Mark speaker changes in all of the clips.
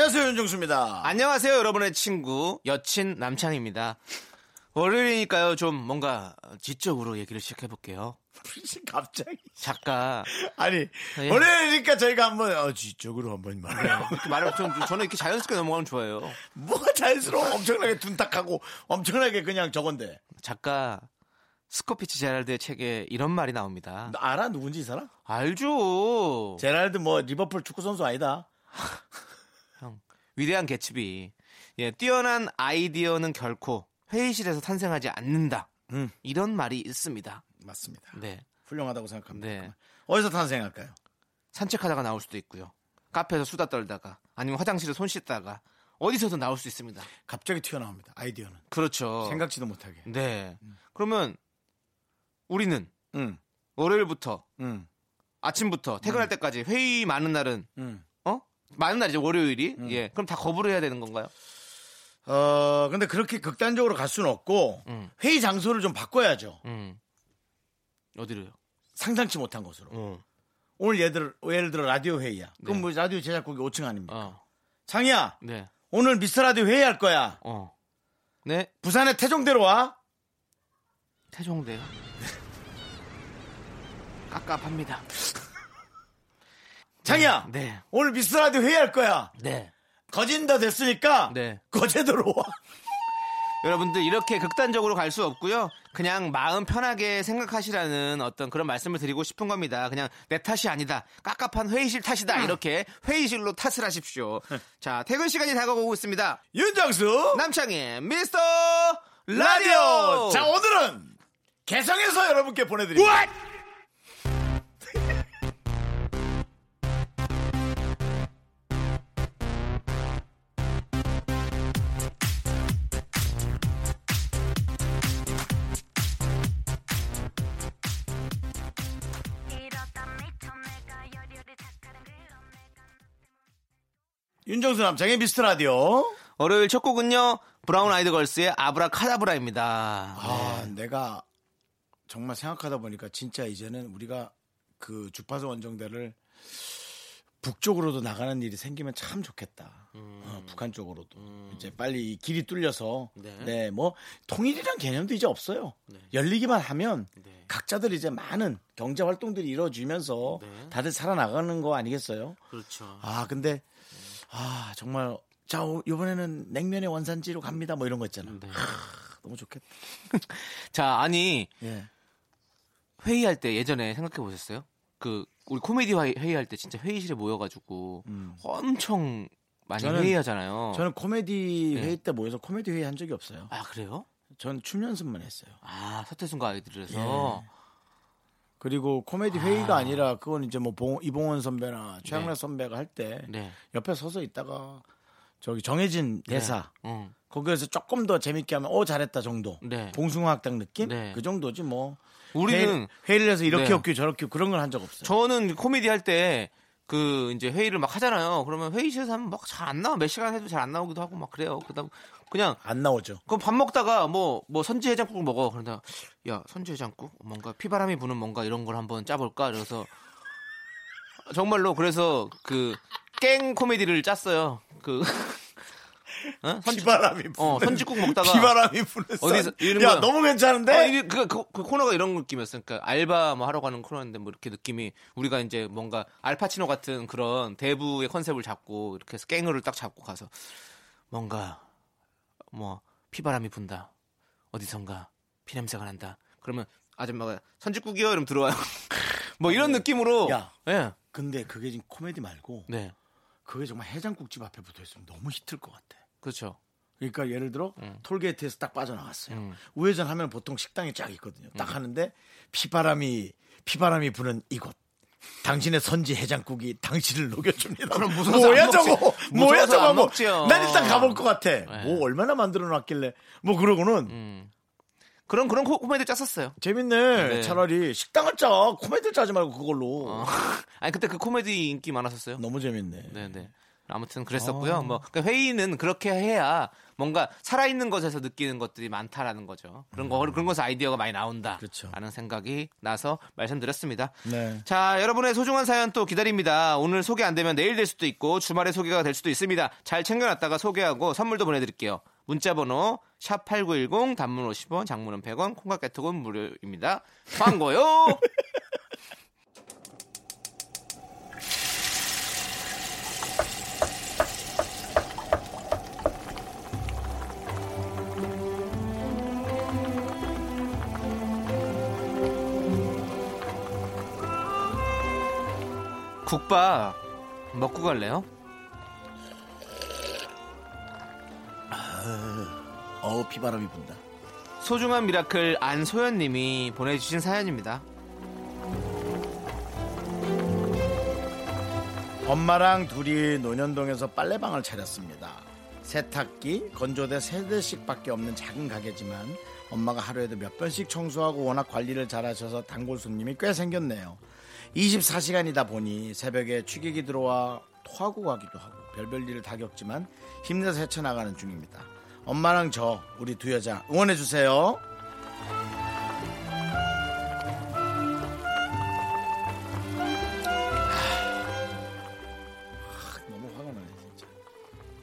Speaker 1: 안녕하세요 윤정수입니다.
Speaker 2: 안녕하세요, 여러분의 친구 여친 남창입니다. 월요일이니까요, 좀 뭔가 지적으로 얘기를 시작해 볼게요.
Speaker 1: 갑자기
Speaker 2: 작가
Speaker 1: 아니
Speaker 2: 예.
Speaker 1: 원래니까 저희가 한번 어, 지적으로 한번 말해요.
Speaker 2: 이렇게 말을 좀 저는 이렇게 자연스럽게 넘어가면 좋아요.
Speaker 1: 뭐가 자연스러워 엄청나게 둔탁하고 엄청나게 그냥 저건데
Speaker 2: 작가 스코피치 제랄드의 책에 이런 말이 나옵니다.
Speaker 1: 너 알아 누군지 이 사람?
Speaker 2: 알죠.
Speaker 1: 제랄드 뭐 리버풀 축구 선수 아니다.
Speaker 2: 형, 위대한 개츠비. 예, 뛰어난 아이디어는 결코 회의실에서 탄생하지 않는다.
Speaker 1: 음.
Speaker 2: 이런 말이 있습니다.
Speaker 1: 맞습니다.
Speaker 2: 네.
Speaker 1: 훌륭하다고 생각합니다.
Speaker 2: 네.
Speaker 1: 어디서 탄생할까요?
Speaker 2: 산책하다가 나올 수도 있고요. 카페에서 수다 떨다가 아니면 화장실에 손 씻다가 어디서든 나올 수 있습니다.
Speaker 1: 갑자기 튀어나옵니다. 아이디어는
Speaker 2: 그렇죠.
Speaker 1: 생각지도 못하게.
Speaker 2: 네. 그러면 우리는
Speaker 1: 응,
Speaker 2: 월요일부터
Speaker 1: 응,
Speaker 2: 아침부터 퇴근할 때까지 회의 많은 날은
Speaker 1: 응.
Speaker 2: 어? 많은 날이죠 월요일이. 예. 그럼 다 거부를 해야 되는 건가요?
Speaker 1: 어 근데 그렇게 극단적으로 갈 수는 없고
Speaker 2: 음.
Speaker 1: 회의 장소를 좀 바꿔야죠.
Speaker 2: 음. 어디로요?
Speaker 1: 상상치 못한 곳으로.
Speaker 2: 어.
Speaker 1: 오늘 예를 들어, 예를 들어 라디오 회의야. 그럼 뭐 라디오 제작국이 5층 아닙니까?
Speaker 2: 어.
Speaker 1: 장이야,
Speaker 2: 네.
Speaker 1: 오늘 미스터 라디오 회의할 거야.
Speaker 2: 어. 네.
Speaker 1: 부산에 태종대로 와.
Speaker 2: 태종대요. 깝깝합니다.
Speaker 1: 장이야,
Speaker 2: 네.
Speaker 1: 오늘 미스터 라디오 회의할 거야.
Speaker 2: 네.
Speaker 1: 거진다 됐으니까
Speaker 2: 네.
Speaker 1: 거제도로 와.
Speaker 2: 여러분들 이렇게 극단적으로 갈 수 없고요. 그냥 마음 편하게 생각하시라는 어떤 그런 말씀을 드리고 싶은 겁니다. 그냥 내 탓이 아니다. 깝깝한 회의실 탓이다. 이렇게 회의실로 탓을 하십시오. 자, 퇴근 시간이 다가오고 있습니다.
Speaker 1: 윤정수
Speaker 2: 남창희 미스터
Speaker 1: 라디오.
Speaker 2: 라디오.
Speaker 1: 자 오늘은 개성에서 여러분께 보내드립니다. 윤정수 남창의 미스터 라디오.
Speaker 2: 월요일 첫 곡은요. 브라운 아이드 걸스의 아브라카다브라입니다.
Speaker 1: 아, 내가 정말 생각하다 보니까 진짜 이제는 우리가 그 주파수 원정대를 북쪽으로도 나가는 일이 생기면 참 좋겠다. 어, 북한 쪽으로도 이제 빨리 이 길이 뚫려서
Speaker 2: 네.
Speaker 1: 네, 뭐 통일이란 개념도 이제 없어요. 열리기만 하면
Speaker 2: 네.
Speaker 1: 각자들 이제 많은 경제 활동들이 이루어지면서
Speaker 2: 네.
Speaker 1: 다들 살아나가는 거 아니겠어요?
Speaker 2: 그렇죠.
Speaker 1: 아 근데 아 정말 자 오- 이번에는 냉면의 원산지로 갑니다. 뭐 이런 거 있잖아.
Speaker 2: 네.
Speaker 1: 너무 좋겠다.
Speaker 2: 자, 아니
Speaker 1: 예.
Speaker 2: 회의할 때 예전에 생각해 보셨어요? 그 우리 코미디 회의- 회의할 때 진짜 회의실에 모여가지고 엄청 많이
Speaker 1: 음. 저는-
Speaker 2: 회의하잖아요.
Speaker 1: 저는 코미디
Speaker 2: 네.
Speaker 1: 회의 때 모여서 코미디 회의 한 적이 없어요.
Speaker 2: 아 그래요?
Speaker 1: 저는 춤 연습만 했어요.
Speaker 2: 아 서태순과 아이들에서
Speaker 1: 그리고 코미디 회의가 아. 니라 그건 이제 뭐 봉- 이봉원 선배나 최양락
Speaker 2: 네.
Speaker 1: 선배가 할때
Speaker 2: 네.
Speaker 1: 옆에 서서 있다가 저기 정해진 대사
Speaker 2: 응.
Speaker 1: 거기에서 조금 더 재밌게 하면 오 잘했다 정도.
Speaker 2: 네.
Speaker 1: 봉숭아학당 느낌
Speaker 2: 네.
Speaker 1: 그 정도지 뭐.
Speaker 2: 우리는
Speaker 1: 회의, 를 해서 이렇게
Speaker 2: 네.
Speaker 1: 웃기고 저렇게 웃기고 그런 건한적 없어요.
Speaker 2: 저는 코미디 할때 그 이제 회의를 막 하잖아요. 그러면 회의실에서 하면 막 잘 안 나와. 몇 시간 해도 잘 안 나오기도 하고 막 그래요. 그다음 그냥
Speaker 1: 안 나오죠.
Speaker 2: 그럼 밥 먹다가 뭐 뭐 선지 해장국 먹어. 그러다 야 선지 해장국 뭔가 피바람이 부는 뭔가 이런 걸 한번 짜볼까. 그래서 정말로 그래서 그 깽 코미디를 짰어요. 그 어? 선지,
Speaker 1: 비바람이 부는
Speaker 2: 어, 선지국 먹다가
Speaker 1: 비바람이 부는
Speaker 2: 어디서
Speaker 1: 선-
Speaker 2: 이런
Speaker 1: 야
Speaker 2: 거야.
Speaker 1: 너무 괜찮은데
Speaker 2: 어, 이- 그, 그, 그 코너가 이런 느낌이었어요. 그러니까 알바 뭐 하러 가는 코너인데 뭐 이렇게 느낌이 우리가 이제 뭔가 알파치노 같은 그런 대부의 컨셉을 잡고 이렇게 해서 깽을 딱 잡고 가서 뭔가 뭐 피바람이 분다. 어디선가 피냄새가 난다. 그러면 아줌마가 선지국이요 이러면 들어와요. 뭐 이런 느낌으로
Speaker 1: 야.
Speaker 2: 예.
Speaker 1: 근데 그게 지금 코미디 말고
Speaker 2: 네.
Speaker 1: 그게 정말 해장국집 앞에 붙어 있으면 너무 히트일 것 같아.
Speaker 2: 그렇죠.
Speaker 1: 그러니까 예를 들어
Speaker 2: 음.
Speaker 1: 톨게이트에서 딱 빠져나갔어요.
Speaker 2: 음.
Speaker 1: 우회전 하면 보통 식당이 쫙 있거든요. 딱 하는데 피바람이 피바람이 부는 이곳 당신의 선지 해장국이 당신을 녹여줍니다.
Speaker 2: 그럼 무서워서
Speaker 1: 뭐야. 저거? 뭐야 저거?
Speaker 2: 안
Speaker 1: 뭐. 난 일단 가볼 것 같아.
Speaker 2: 네.
Speaker 1: 뭐 얼마나 만들어 놨길래. 뭐 그러고는
Speaker 2: 음. 그런 그런 코, 코미디 짰었어요.
Speaker 1: 재밌네.
Speaker 2: 네.
Speaker 1: 차라리 식당을 짜. 코미디를 짜지 말고 그걸로.
Speaker 2: 어. 아니 그때 그 코미디 인기 많았었어요.
Speaker 1: 너무 재밌네.
Speaker 2: 네네. 아무튼 그랬었고요. 뭐 그러니까 회의는 그렇게 해야 뭔가 살아있는 것에서 느끼는 것들이 많다라는 거죠. 그런 거 그런 것에서 아이디어가 많이 나온다.
Speaker 1: 그렇죠.
Speaker 2: 라는 생각이 나서 말씀드렸습니다.
Speaker 1: 네.
Speaker 2: 자, 여러분의 소중한 사연 또 기다립니다. 오늘 소개 안 되면 내일 될 수도 있고 주말에 소개가 될 수도 있습니다. 잘 챙겨놨다가 소개하고 선물도 보내드릴게요. 문자번호 샵 #8910 단문 50원, 장문은 100원, 콩과 깨톡은 무료입니다. 광고요. 국밥 먹고 갈래요?
Speaker 1: 어우 피바람이 분다.
Speaker 2: 소중한 미라클 안소연님이 보내주신 사연입니다.
Speaker 1: 엄마랑 둘이 논현동에서 빨래방을 차렸습니다. 세탁기, 건조대 세 대씩밖에 없는 작은 가게지만 엄마가 하루에도 몇 번씩 청소하고 워낙 관리를 잘하셔서 단골 손님이 꽤 생겼네요. 24시간이다 보니 새벽에 취객이 들어와 토하고 가기도 하고 별별 일을 다 겪지만 힘내서 헤쳐나가는 중입니다. 엄마랑 저 우리 두 여자 응원해 주세요. 너무 화가 나네 진짜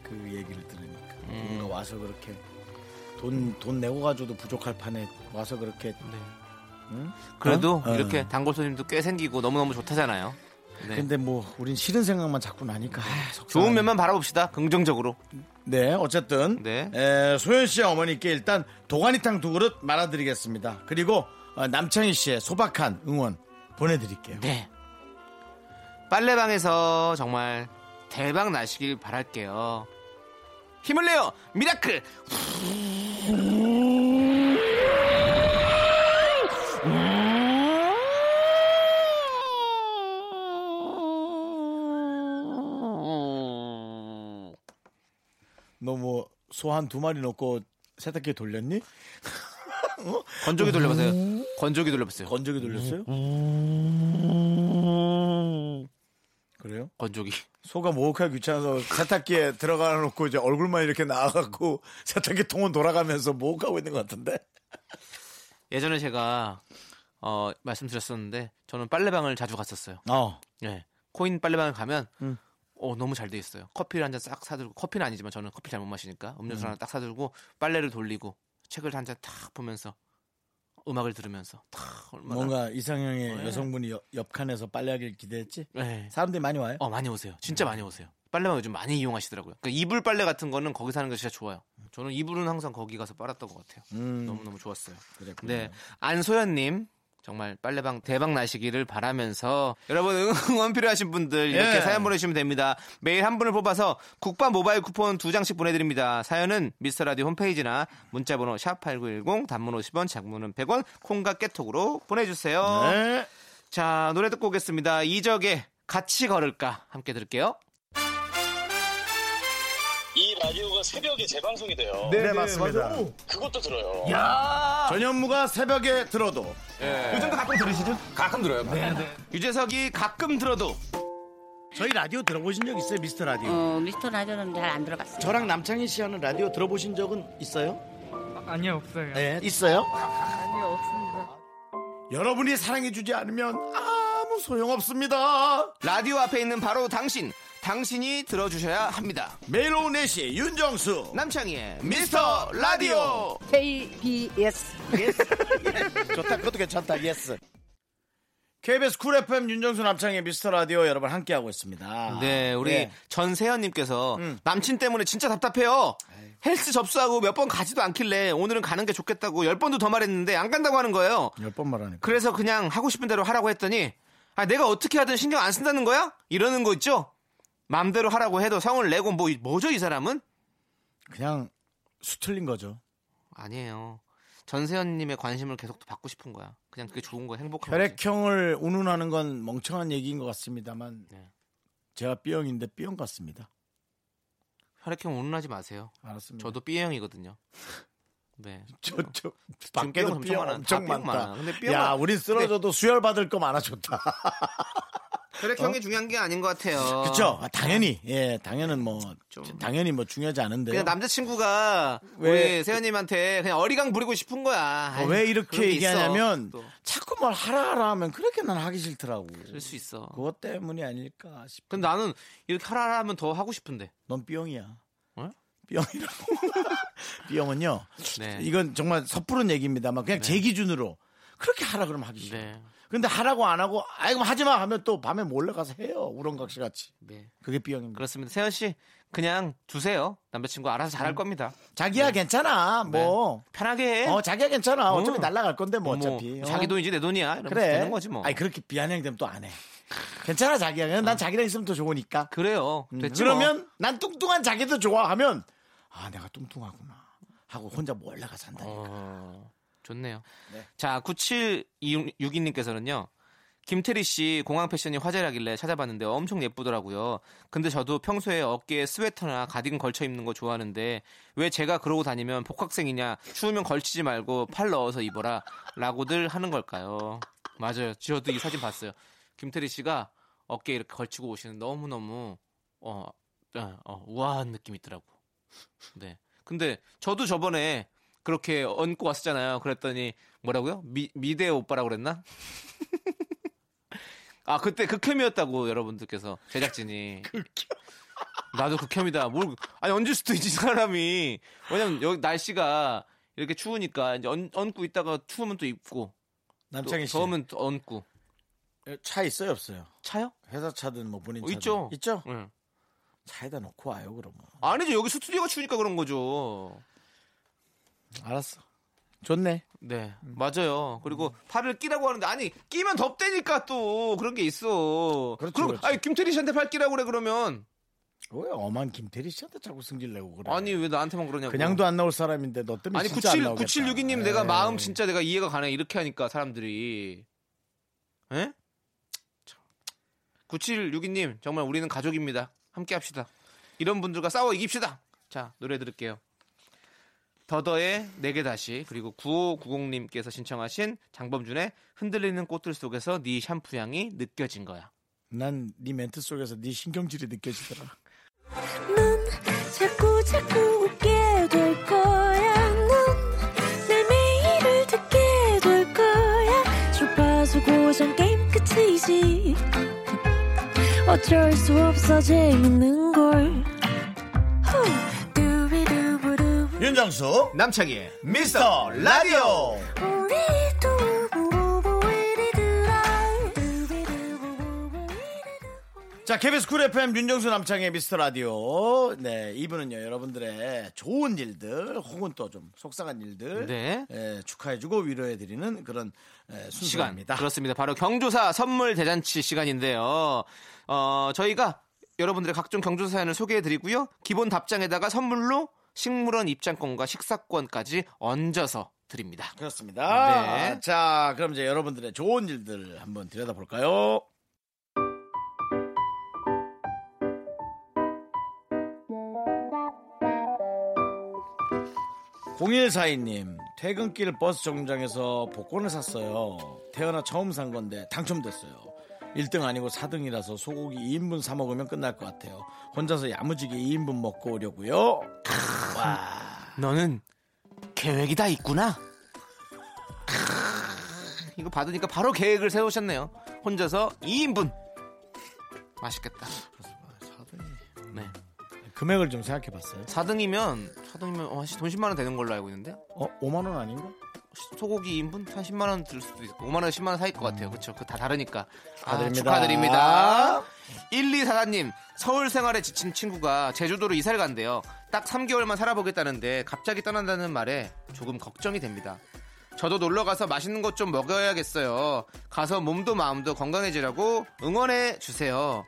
Speaker 1: 그 얘기를 들으니까 누군가 와서 그렇게 돈 돈 내고 가줘도 부족할 판에 와서 그렇게 응?
Speaker 2: 그래도
Speaker 1: 어?
Speaker 2: 이렇게
Speaker 1: 어.
Speaker 2: 단골 손님도 꽤 생기고 너무너무 좋다잖아요. 네.
Speaker 1: 근데 뭐 우린 싫은 생각만 자꾸 나니까 아, 속상하네.
Speaker 2: 좋은 면만 바라봅시다. 긍정적으로.
Speaker 1: 네 어쨌든
Speaker 2: 네.
Speaker 1: 에, 소연 씨의 어머니께 일단 도가니탕 두 그릇 말아드리겠습니다 그리고 어, 남창희 씨의 소박한 응원 보내드릴게요
Speaker 2: 네. 빨래방에서 정말 대박 나시길 바랄게요. 힘을 내요! 미라클!
Speaker 1: 너 뭐 소 한 두 마리 넣고 세탁기에 돌렸니?
Speaker 2: 건조기 돌려보세요. 건조기 돌려보세요.
Speaker 1: 건조기 돌렸어요? 그래요?
Speaker 2: 건조기.
Speaker 1: 소가 목욕하기 귀찮아서 세탁기에 들어가 놓고 이제 얼굴만 이렇게 나와갖고 세탁기 통은 돌아가면서 목욕하고 있는 것 같은데?
Speaker 2: 예전에 제가 어, 말씀드렸었는데 저는 빨래방을 자주 갔었어요.
Speaker 1: 어.
Speaker 2: 예. 코인 빨래방을 가면
Speaker 1: 음.
Speaker 2: 어, 너무 잘 돼 있어요. 커피를 한 잔 싹 사들고 커피는 아니지만 저는 커피 잘 못 마시니까 음료수 하나 딱 사들고 빨래를 돌리고 책을 한 잔 탁 보면서 음악을 들으면서 탁 얼마나
Speaker 1: 뭔가 이상형의
Speaker 2: 네.
Speaker 1: 여성분이 옆, 옆칸에서 빨래하길 기대했지?
Speaker 2: 네.
Speaker 1: 사람들이 많이 와요?
Speaker 2: 어 많이 오세요. 진짜 많이 오세요. 빨래방 요즘 많이 이용하시더라고요. 그러니까 이불 빨래 같은 거는 거기 사는 게 진짜 좋아요. 저는 이불은 항상 거기 가서 빨았던 것 같아요.
Speaker 1: 음,
Speaker 2: 너무 너무 좋았어요.
Speaker 1: 그랬군요.
Speaker 2: 네, 안소연님 정말 빨래방 대박 나시기를 바라면서 여러분 응원 필요하신 분들 이렇게
Speaker 1: 예.
Speaker 2: 사연 보내주시면 됩니다. 매일 한 분을 뽑아서 국밥 모바일 쿠폰 두 장씩 보내드립니다. 사연은 미스터 라디오 홈페이지나 문자번호 샵 #8910 단문 50원, 장문은 100원, 콩과 깨톡으로 보내주세요.
Speaker 1: 네.
Speaker 2: 자 노래 듣고 오겠습니다. 이적의 같이 걸을까 함께 들을게요.
Speaker 3: 이 라디오가 새벽에 재방송이 돼요.
Speaker 1: 네, 맞습니다.
Speaker 3: 그것도 들어요.
Speaker 1: 전현무가 새벽에 들어도
Speaker 4: 요즘도 가끔 들으시죠? 가끔 들어요.
Speaker 2: 유재석이 가끔 들어도
Speaker 1: 저희 라디오 들어보신 적 있어요? 미스터 라디오.
Speaker 5: 어, 미스터 라디오는 잘 안 들어봤어요.
Speaker 1: 저랑 남창희 씨 하는 라디오 들어보신 적은 있어요?
Speaker 6: 아니요 없어요.
Speaker 1: 네, 있어요?
Speaker 5: 아니요 없습니다.
Speaker 1: 여러분이 사랑해주지 않으면 아무 소용없습니다.
Speaker 2: 라디오 앞에 있는 바로 당신, 당신이 들어주셔야 합니다.
Speaker 1: 매일 오후 4시 윤정수
Speaker 2: 남창희의 미스터 라디오.
Speaker 5: KBS
Speaker 1: 좋다 그것도 괜찮다 yes KBS 쿨 FM 윤정수 남창희 미스터 라디오 여러분 함께하고 있습니다
Speaker 2: 네, 우리
Speaker 1: 네.
Speaker 2: 전세현님께서
Speaker 1: 음.
Speaker 2: 남친 때문에 진짜 답답해요. 헬스 접수하고 몇 번 가지도 않길래 오늘은 가는 게 좋겠다고 열 번도 더 말했는데 안 간다고 하는 거예요.
Speaker 1: 열 번 말하니까
Speaker 2: 그래서 그냥 하고 싶은 대로 하라고 했더니 아, 내가 어떻게 하든 신경 안 쓴다는 거야? 이러는 거 있죠? 맘대로 하라고 해도 성을 내고 뭐 뭐죠 이 사람은?
Speaker 1: 그냥 수틀린 거죠
Speaker 2: 아니에요. 전세현님의 관심을 계속 받고 싶은 거야. 그냥 그게 좋은 거야. 행복한 거지.
Speaker 1: 혈액형을 운운하는 건 멍청한 얘기인 것 같습니다만
Speaker 2: 네.
Speaker 1: 제가 B형인데 B형 같습니다.
Speaker 2: 혈액형 운운하지 마세요.
Speaker 1: 알았습니다.
Speaker 2: 저도 B형이거든요. 네.
Speaker 1: 저, 저,
Speaker 2: 지금
Speaker 1: 밖에도
Speaker 2: B형
Speaker 1: B형
Speaker 2: 많아.
Speaker 1: 엄청 많다.
Speaker 2: 많아. 근데 B형
Speaker 1: 야,
Speaker 2: 많-
Speaker 1: 우린 쓰러져도 수혈 받을 거 많아 좋다.
Speaker 2: 혈액형이 중요한 게 아닌 것 같아요.
Speaker 1: 그렇죠. 아, 당연히 예, 당연은 뭐
Speaker 2: 좀-
Speaker 1: 당연히 뭐 중요하지 않은데.
Speaker 2: 그냥 남자친구가
Speaker 1: 왜-
Speaker 2: 우리 세현님한테 그냥 어리광 부리고 싶은 거야.
Speaker 1: 어, 왜
Speaker 2: 그런
Speaker 1: 이렇게
Speaker 2: 게
Speaker 1: 얘기하냐면
Speaker 2: 있어. 또
Speaker 1: 자꾸 뭘 하라 하라 하면 그렇게 난 하기 싫더라고.
Speaker 2: 그럴 수 있어.
Speaker 1: 그것 때문이 아닐까 싶어.
Speaker 2: 근데 나는 이렇게 하라 하면 더 하고 싶은데.
Speaker 1: 넌 B형이야.
Speaker 2: 어?
Speaker 1: B형이라고. B형은요.
Speaker 2: 네.
Speaker 1: 이건 정말 섣부른 얘기입니다만 그냥 제 기준으로 그렇게 하라 그러면 하기 싫어.
Speaker 2: 네.
Speaker 1: 근데 하라고 안 하고 아이고 하지 마 하면 또 밤에 몰래 가서 해요. 우렁각시 같이.
Speaker 2: 네.
Speaker 1: 그게 B형입니다.
Speaker 2: 그렇습니다. 세현 씨 그냥 두세요. 남자친구 알아서 잘할 겁니다.
Speaker 1: 자기야 괜찮아. 뭐.
Speaker 2: 편하게 해.
Speaker 1: 어, 자기야 괜찮아. 어차피
Speaker 2: 네. 어.
Speaker 1: 날라갈 건데 뭐
Speaker 2: 뭐,
Speaker 1: 어차피. 어.
Speaker 2: 자기 돈이지 내 돈이야. 이러면
Speaker 1: 그래.
Speaker 2: 되는 거지 뭐.
Speaker 1: 아니 그렇게 비아냥 되면 또 안 해. 괜찮아 자기야. 그냥 난 자기랑 있으면 더 좋으니까.
Speaker 2: 그래요.
Speaker 1: 음,
Speaker 2: 뭐.
Speaker 1: 그러면 난 뚱뚱한 자기도 좋아하면 아 내가 뚱뚱하구나 하고 혼자 몰래 가서 한다니까.
Speaker 2: 어, 좋네요.
Speaker 1: 네.
Speaker 2: 자, 9762님께서는요. 김태리 씨 공항 패션이 화제라길래 찾아봤는데 엄청 예쁘더라고요. 근데 저도 평소에 어깨에 스웨터나 가디건 걸쳐 입는 거 좋아하는데 왜 제가 그러고 다니면 복학생이냐 추우면 걸치지 말고 팔 넣어서 입어라 라고들 하는 걸까요? 맞아요. 저도 이 사진 봤어요. 김태리 씨가 어깨에 이렇게 걸치고 오시는 너무너무 어, 어, 어, 우아한 느낌이 있더라고. 네. 근데 저도 저번에 그렇게 얹고 왔었잖아요. 그랬더니 뭐라고요? 미, 미대 오빠라고 그랬나? 아 그때 극혐이었다고 여러분들께서 제작진이 나도 극혐이다. 뭘 아니 얹을 수도 있지 사람이 왜냐면 여기 날씨가 이렇게 추우니까 이제 얹, 얹고 있다가 추우면 또 입고 또
Speaker 1: 남창희 씨.
Speaker 2: 더우면 또 얹고
Speaker 1: 차 있어요 없어요?
Speaker 2: 차요?
Speaker 1: 회사 차든 뭐 본인
Speaker 2: 어,
Speaker 1: 차든
Speaker 2: 있죠.
Speaker 1: 있죠?
Speaker 2: 응.
Speaker 1: 차에다 놓고 와요 그러면.
Speaker 2: 아니죠 여기 스튜디오가 추우니까 그런 거죠.
Speaker 1: 알았어. 좋네.
Speaker 2: 네, 맞아요. 그리고 팔을 끼라고 하는데 아니 끼면 덥대니까 또 그런 게 있어.
Speaker 1: 그렇죠,
Speaker 2: 그럼
Speaker 1: 그렇죠.
Speaker 2: 아니 김태리 씨한테 팔 끼라고 그래 그러면
Speaker 1: 왜 엄한 김태리 씨한테 자꾸 승질내고 그래?
Speaker 2: 아니 왜 나한테만 그러냐고.
Speaker 1: 그냥도 안 나올 사람인데 너 때문에
Speaker 2: 아니
Speaker 1: 진짜
Speaker 2: 안97
Speaker 1: 나오겠다.
Speaker 2: 9762님 내가
Speaker 1: 에이.
Speaker 2: 마음 진짜 내가 이해가 가네 이렇게 하니까 사람들이 에? 9762님 정말 우리는 가족입니다. 함께 합시다. 이런 분들과 싸워 이깁시다. 자 노래 들을게요. 더더의 내게 다시 그리고 9590님께서 신청하신 장범준의 흔들리는 꽃들 속에서 네 샴푸 향이 느껴진 거야.
Speaker 1: 난 네 멘트 속에서 네 신경질이 느껴지더라.
Speaker 6: 넌 자꾸 자꾸 웃게 될 거야. 넌내 매일을 듣게 될 거야. 주파수 고정 게임 끝이지. 어쩔 수 없어 재밌는 걸. 후.
Speaker 1: 윤정수
Speaker 2: 남창희의
Speaker 1: 미스터 라디오. 자, KBS 쿨 FM 윤정수 남창희 미스터 라디오. 네, 이분은요, 여러분들의 좋은 일들, 혹은 또 좀 속상한 일들.
Speaker 2: 네.
Speaker 1: 예, 축하해주고 위로해드리는 그런 예,
Speaker 2: 시간
Speaker 1: 순서입니다.
Speaker 2: 그렇습니다. 바로 경조사 선물 대잔치 시간인데요. 어, 저희가 여러분들의 각종 경조사 사연을 소개해드리고요. 기본 답장에다가 선물로 식물원 입장권과 식사권까지 얹어서 드립니다.
Speaker 1: 그렇습니다.
Speaker 2: 네.
Speaker 1: 자, 그럼 이제 여러분들의 좋은 일들 한번 들여다볼까요? 0142님, 퇴근길 버스 정류장에서 복권을 샀어요. 태어나 처음 산 건데 당첨됐어요. 1등 아니고 4등이라서 소고기 2인분 사 먹으면 끝날 것 같아요. 혼자서 야무지게 2인분 먹고 오려고요.
Speaker 2: 너는 계획이 다 있구나. 이거 받으니까 바로 계획을 세우셨네요. 혼자서 2인분. 맛있겠다. 네.
Speaker 1: 금액을 좀 생각해 봤어요.
Speaker 2: 4등이면 4등이면 어, 돈 10만 원 되는 걸로 알고 있는데
Speaker 1: 어, 5만 원 아닌가?
Speaker 2: 소고기 2인분 한 10만 원 들 수도 있고 5만 원 10만 원 사이일 것 같아요. 그렇죠. 그 다 다르니까. 아,
Speaker 1: 축하드립니다.
Speaker 2: 축하드립니다. 1244님 서울 생활에 지친 친구가 제주도로 이사를 간대요. 딱 3개월만 살아보겠다는데 갑자기 떠난다는 말에 조금 걱정이 됩니다. 저도 놀러 가서 맛있는 것 좀 먹어야겠어요. 가서 몸도 마음도 건강해지라고 응원해 주세요.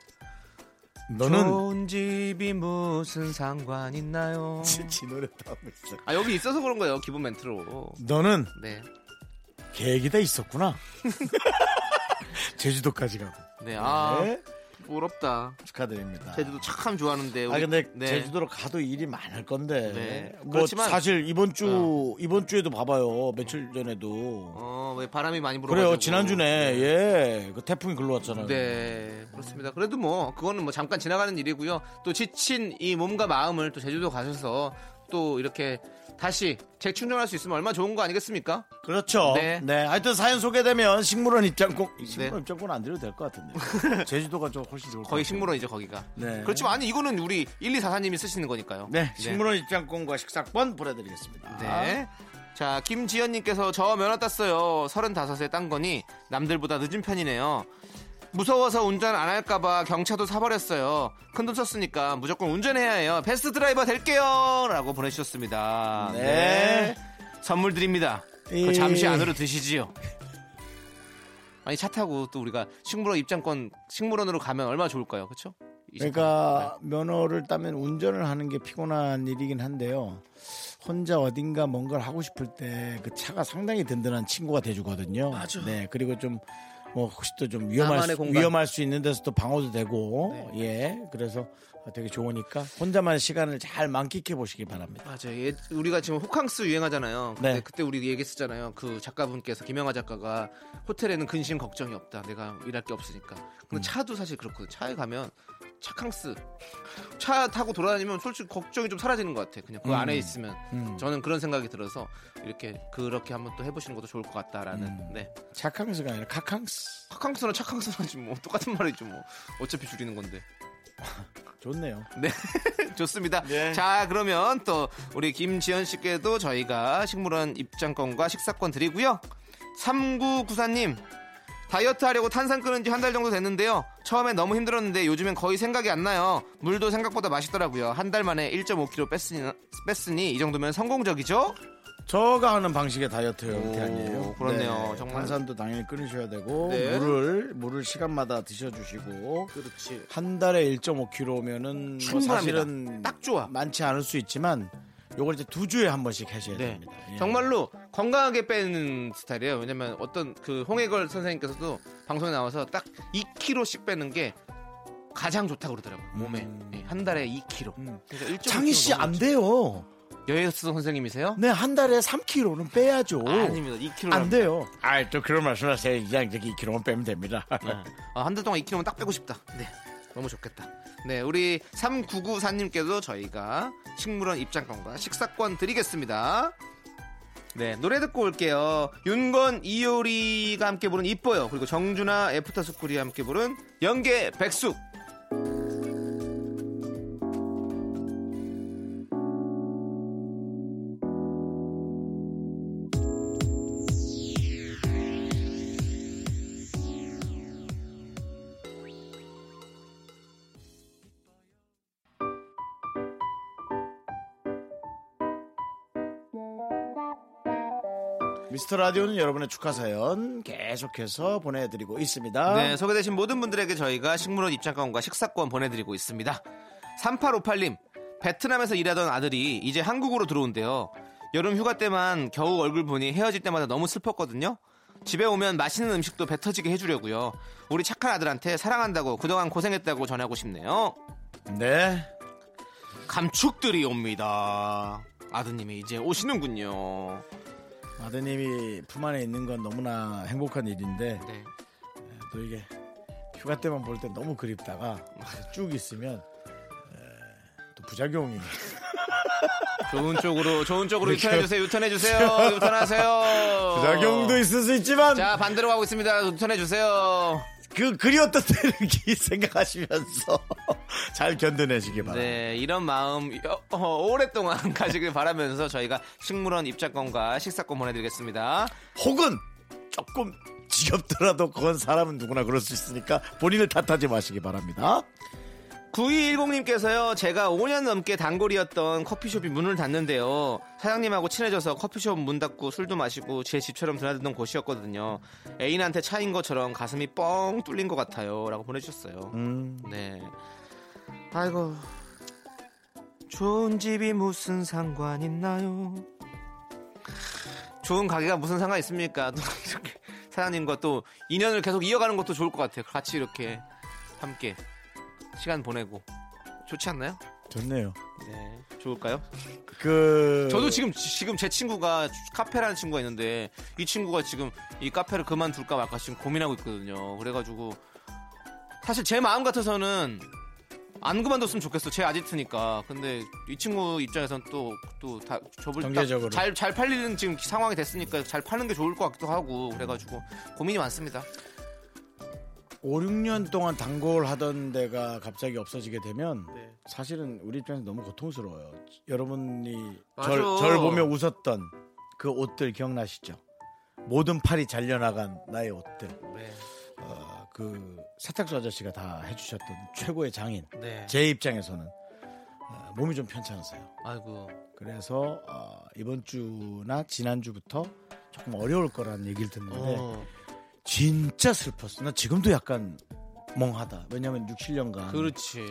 Speaker 1: 너는
Speaker 2: 좋은 집이 무슨 상관 있나요?
Speaker 1: 지 노래 다 하고 있어.
Speaker 2: 아 여기 있어서 그런 거예요 기본 멘트로.
Speaker 1: 너는
Speaker 2: 네,
Speaker 1: 계획이 다 있었구나. 제주도까지 가고.
Speaker 2: 네, 아
Speaker 1: 네,
Speaker 2: 부럽다.
Speaker 1: 축하드립니다.
Speaker 2: 제주도 참 좋아하는데.
Speaker 1: 아
Speaker 2: 우리-
Speaker 1: 근데
Speaker 2: 네.
Speaker 1: 제주도로 가도 일이 많을 건데.
Speaker 2: 네.
Speaker 1: 뭐
Speaker 2: 그렇지만- 어.
Speaker 1: 사실 이번 주 이번 주에도 봐봐요. 며칠 전에도.
Speaker 2: 어왜 바람이 많이 불어.
Speaker 1: 그래요. 지난주에 예. 그 태풍이 글러왔잖아요.
Speaker 2: 네, 그렇습니다. 그래도 뭐 그거는 뭐 잠깐 지나가는 일이고요. 또 지친 이 몸과 마음을 또 제주도 가셔서 또 이렇게 다시 재충전할 수 있으면 얼마 나 좋은 거 아니겠습니까?
Speaker 1: 그렇죠.
Speaker 2: 네.
Speaker 1: 네. 하여튼 사연 소개되면 식물원 입장권 식물원
Speaker 2: 네.
Speaker 1: 입장권 안 드려도 될 것 같은데. 제주도가 좀 훨씬 좋을 것
Speaker 2: 거의
Speaker 1: 같아요.
Speaker 2: 식물원이죠 거기가.
Speaker 1: 네.
Speaker 2: 그렇지만 아니 이거는 우리 1244님이 쓰시는 거니까요.
Speaker 1: 네. 식물원 입장권과 식사권 보내드리겠습니다.
Speaker 2: 네. 자, 김지연님께서 저 면허 땄어요. 35세 딴 거니 남들보다 늦은 편이네요. 무서워서 운전 안 할까봐 경차도 사버렸어요. 큰돈 썼으니까 무조건 운전해야 해요. 베스트 드라이버 될게요. 라고 보내주셨습니다.
Speaker 1: 네.
Speaker 2: 선물 드립니다.
Speaker 1: 이-
Speaker 2: 그 잠시 안으로 드시지요. 아니, 차 타고 또 우리가 식물원 입장권, 식물원으로 가면 얼마나 좋을까요? 이
Speaker 1: 그러니까 면허를 따면 운전을 하는 게 피곤한 일이긴 한데요. 혼자 어딘가 뭔가를 하고 싶을 때 그 차가 상당히 든든한 친구가 돼주거든요.
Speaker 2: 맞아.
Speaker 1: 네, 그리고 좀 뭐 혹시 또 좀 위험할 수,
Speaker 2: 공간. 네.
Speaker 1: 위험할 수 있는 데서 또 방어도 되고 예, 그래서 되게 좋으니까 혼자만의 시간을 잘 만끽해 보시기 바랍니다.
Speaker 2: 맞아요. 예, 우리가 지금 호캉스 유행하잖아요.
Speaker 1: 네.
Speaker 2: 그때 우리 얘기했었잖아요. 그 작가분께서 김영하 작가가 호텔에는 근심 걱정이 없다. 내가 일할 게 없으니까. 근데
Speaker 1: 음.
Speaker 2: 차도 사실 그렇거든. 차에 가면 차캉스 차 타고 돌아다니면 솔직히 걱정이 좀 사라지는 것 같아. 그냥 그
Speaker 1: 음.
Speaker 2: 안에 있으면
Speaker 1: 음.
Speaker 2: 저는 그런 생각이 들어서 이렇게 그렇게 한번 또 해보시는 것도 좋을 것 같다라는.
Speaker 1: 음.
Speaker 2: 네.
Speaker 1: 차캉스가 아니라 카캉스.
Speaker 2: 카캉스나 차캉스나지 뭐 똑같은 말이죠 뭐. 어차피 줄이는 건데.
Speaker 1: 좋네요.
Speaker 2: 네, 좋습니다.
Speaker 1: 네.
Speaker 2: 자, 그러면 또 우리 김지현 씨께도 저희가 식물원 입장권과 식사권 드리고요. 3994님, 다이어트 하려고 탄산 끊은 지 한 달 정도 됐는데요. 처음엔 너무 힘들었는데 요즘엔 거의 생각이 안 나요. 물도 생각보다 맛있더라고요. 한 달 만에 1.5kg 뺐으니, 뺐으니 이 정도면 성공적이죠?
Speaker 1: 저가 하는 방식의 다이어트 형태
Speaker 2: 오,
Speaker 1: 아니에요?
Speaker 2: 그렇네요. 정말.
Speaker 1: 탄산도 당연히 끊으셔야 되고
Speaker 2: 네.
Speaker 1: 물을 물을 시간마다 드셔주시고
Speaker 2: 그렇지.
Speaker 1: 한 달에 1.5kg면은 뭐
Speaker 2: 충분합니다.
Speaker 1: 사실은
Speaker 2: 딱 좋아.
Speaker 1: 많지 않을 수 있지만 요걸 이제 두 주에 한 번씩 하셔야
Speaker 2: 네.
Speaker 1: 됩니다. 예.
Speaker 2: 정말로 건강하게 빼는 스타일이에요. 왜냐면 어떤 그 홍해걸 선생님께서도 방송에 나와서 딱 2kg씩 빼는 게 가장 좋다고 그러더라고요. 몸에.
Speaker 1: 음.
Speaker 2: 예, 한 달에 2kg.
Speaker 1: 음.
Speaker 2: 그러니까 1.5kg
Speaker 1: 창희 씨 안. 돼요.
Speaker 2: 여예스 선생님이세요?
Speaker 1: 네, 한 달에 3kg는 빼야죠.
Speaker 2: 아 닙니다. 2kg.
Speaker 1: 안 돼요. 아, 또 그런 말씀하세요. 그냥 저기 2kg만 빼면 됩니다.
Speaker 2: 아, 한달 동안 2kg만 딱 빼고 싶다. 네. 너무 좋겠다. 네, 우리 3994님께도 저희가 식물원 입장권과 식사권 드리겠습니다. 네, 노래 듣고 올게요. 윤건, 이효리가 함께 부른 이뻐요. 그리고 정준하, 애프터스쿨이 함께 부른 연계 백숙.
Speaker 1: 미스터 라디오는 여러분의 축하 사연 계속해서 보내드리고 있습니다.
Speaker 2: 네, 소개되신 모든 분들에게 저희가 식물원 입장권과 식사권 보내드리고 있습니다. 3858님, 베트남에서 일하던 아들이 이제 한국으로 들어온대요. 여름 휴가 때만 겨우 얼굴 보니 헤어질 때마다 너무 슬펐거든요. 집에 오면 맛있는 음식도 배 터지게 해주려고요. 우리 착한 아들한테 사랑한다고 그동안 고생했다고 전하고 싶네요.
Speaker 1: 네.
Speaker 2: 감축들이 옵니다. 아드님이 이제 오시는군요.
Speaker 1: 아드님이 품 안에 있는 건 너무나 행복한 일인데
Speaker 2: 네.
Speaker 1: 또 이게 휴가 때만 볼 때 너무 그립다가 쭉 있으면 에, 또 부작용이
Speaker 2: 좋은 쪽으로, 좋은 쪽으로
Speaker 1: 이렇게-
Speaker 2: 유턴해 주세요, 유턴해 주세요, 유턴하세요.
Speaker 1: 부작용도 있을 수 있지만
Speaker 2: 자, 반대로 가고 있습니다. 유턴해 주세요.
Speaker 1: 그 그리웠던 때를 생각하시면서 잘 견뎌내시기 바랍니다.
Speaker 2: 네, 이런 마음 어, 어, 오랫동안 가지길 바라면서 저희가 식물원 입장권과 식사권 보내드리겠습니다.
Speaker 1: 혹은 조금 지겹더라도 그건 사람은 누구나 그럴 수 있으니까 본인을 탓하지 마시기 바랍니다.
Speaker 2: 9210님께서요, 제가 5년 넘게 단골이었던 커피숍이 문을 닫는데요. 사장님하고 친해져서 커피숍 문 닫고 술도 마시고 제 집처럼 드나드는 곳이었거든요. 애인한테 차인 것처럼 가슴이 뻥 뚫린 것 같아요. 라고 보내주셨어요.
Speaker 1: 음,
Speaker 2: 네. 아이고. 좋은 집이 무슨 상관 있나요? 좋은 가게가 무슨 상관 있습니까? 또 이렇게 사장님과 또 인연을 계속 이어가는 것도 좋을 것 같아요. 같이 이렇게 함께 시간 보내고 좋지 않나요?
Speaker 1: 좋네요.
Speaker 2: 네, 좋을까요?
Speaker 1: 그
Speaker 2: 저도 지금 지금 제 친구가 카페라는 친구가 있는데 이 친구가 지금 이 카페를 그만둘까 말까 지금 고민하고 있거든요. 그래가지고 사실 제 마음 같아서는 안 그만뒀으면 좋겠어. 제 아지트니까. 근데 이 친구 입장에선 또 또다 접을
Speaker 1: 경제적으로.
Speaker 2: 잘잘 팔리는 지금 상황이 됐으니까 잘 파는 게 좋을 것 같기도 하고 그래가지고 고민이 많습니다.
Speaker 1: 5, 6년 동안 단골 하던 데가 갑자기 없어지게 되면
Speaker 2: 네.
Speaker 1: 사실은 우리 입장에서 너무 고통스러워요. 여러분이
Speaker 2: 맞아.
Speaker 1: 절, 절 보며 웃었던 그 옷들 기억나시죠? 모든 팔이 잘려나간 나의 옷들.
Speaker 2: 네.
Speaker 1: 어, 그 세탁소 아저씨가 다 해주셨던 최고의 장인.
Speaker 2: 네.
Speaker 1: 제 입장에서는 어, 몸이 좀 편찮으세요.
Speaker 2: 아이고.
Speaker 1: 그래서 어, 이번 주나 지난 주부터 조금 어려울 거라는 얘기를 듣는데
Speaker 2: 어,
Speaker 1: 진짜 슬펐어. 나 지금도 약간 멍하다. 왜냐면 6, 7년간
Speaker 2: 그렇지.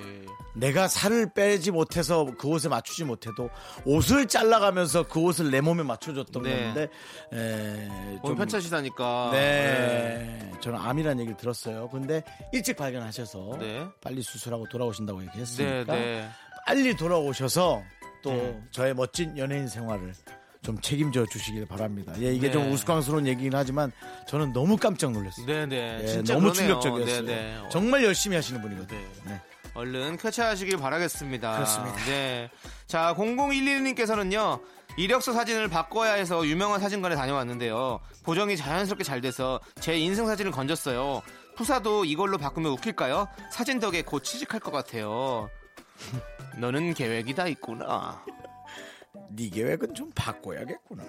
Speaker 1: 내가 살을 빼지 못해서 그 옷에 맞추지 못해도 옷을 잘라가면서 그 옷을 내 몸에 맞춰줬던
Speaker 2: 네.
Speaker 1: 건데 에,
Speaker 2: 몸 편차시다니까.
Speaker 1: 네, 저는 암이라는 얘기를 들었어요. 근데 일찍 발견하셔서
Speaker 2: 네.
Speaker 1: 빨리 수술하고 돌아오신다고
Speaker 2: 네,
Speaker 1: 얘기했으니까
Speaker 2: 네.
Speaker 1: 빨리 돌아오셔서 또
Speaker 2: 네.
Speaker 1: 저의 멋진 연예인 생활을 좀 책임져 주시길 바랍니다. 예, 이게
Speaker 2: 네.
Speaker 1: 좀 우스꽝스러운 얘기긴 하지만 저는 너무 깜짝 놀랐어요.
Speaker 2: 네, 네.
Speaker 1: 예,
Speaker 2: 진짜
Speaker 1: 너무
Speaker 2: 그러네요.
Speaker 1: 충격적이었어요.
Speaker 2: 네, 네.
Speaker 1: 정말 열심히 하시는 분이거든요.
Speaker 2: 네.
Speaker 1: 네.
Speaker 2: 얼른 쾌차하시길 바라겠습니다.
Speaker 1: 그렇습니다.
Speaker 2: 네. 자, 0011님께서는요. 이력서 사진을 바꿔야 해서 유명한 사진관에 다녀왔는데요. 보정이 자연스럽게 잘 돼서 제 인생 사진을 건졌어요. 푸사도 이걸로 바꾸면 웃길까요? 사진 덕에 곧 취직할 것 같아요. 너는 계획이 다 있구나.
Speaker 1: 네 계획은 좀 바꿔야겠구나.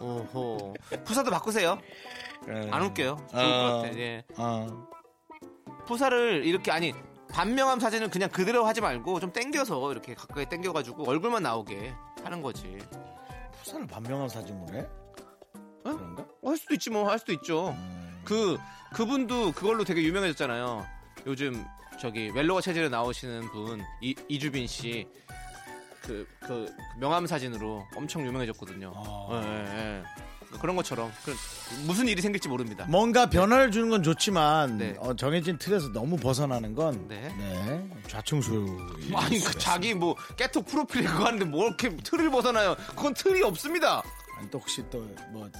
Speaker 2: 오호. 푸사도 바꾸세요. 안 웃겨요. 좋을 것
Speaker 1: 어.
Speaker 2: 같아. 예.
Speaker 1: 아,
Speaker 2: 푸사를 이렇게 아니 반명함 사진을 그냥 그대로 하지 말고 좀 땡겨서 이렇게 가까이 땡겨가지고 얼굴만 나오게 하는 거지.
Speaker 1: 푸사를 반명한 사진을 해? 그런가?
Speaker 2: 할 수도 있지 뭐 할 수도 있죠. 그 그분도 그걸로 되게 유명해졌잖아요. 요즘 저기 멜로가 체질에 나오시는 분 이, 이주빈 씨. 그, 그 명함 사진으로 엄청 유명해졌거든요.
Speaker 1: 아.
Speaker 2: 예, 예, 예. 그런 것처럼 그 무슨 일이 생길지 모릅니다.
Speaker 1: 뭔가 변화를 주는 건 좋지만
Speaker 2: 네.
Speaker 1: 어, 정해진 틀에서 너무 벗어나는 건
Speaker 2: 네.
Speaker 1: 네, 좌충수.
Speaker 2: 아니 그 자기 뭐 깨톡 프로필에 그거 하는데 뭐 이렇게 틀을 벗어나요? 그건 틀이 없습니다.
Speaker 1: 아니, 또 혹시 또뭐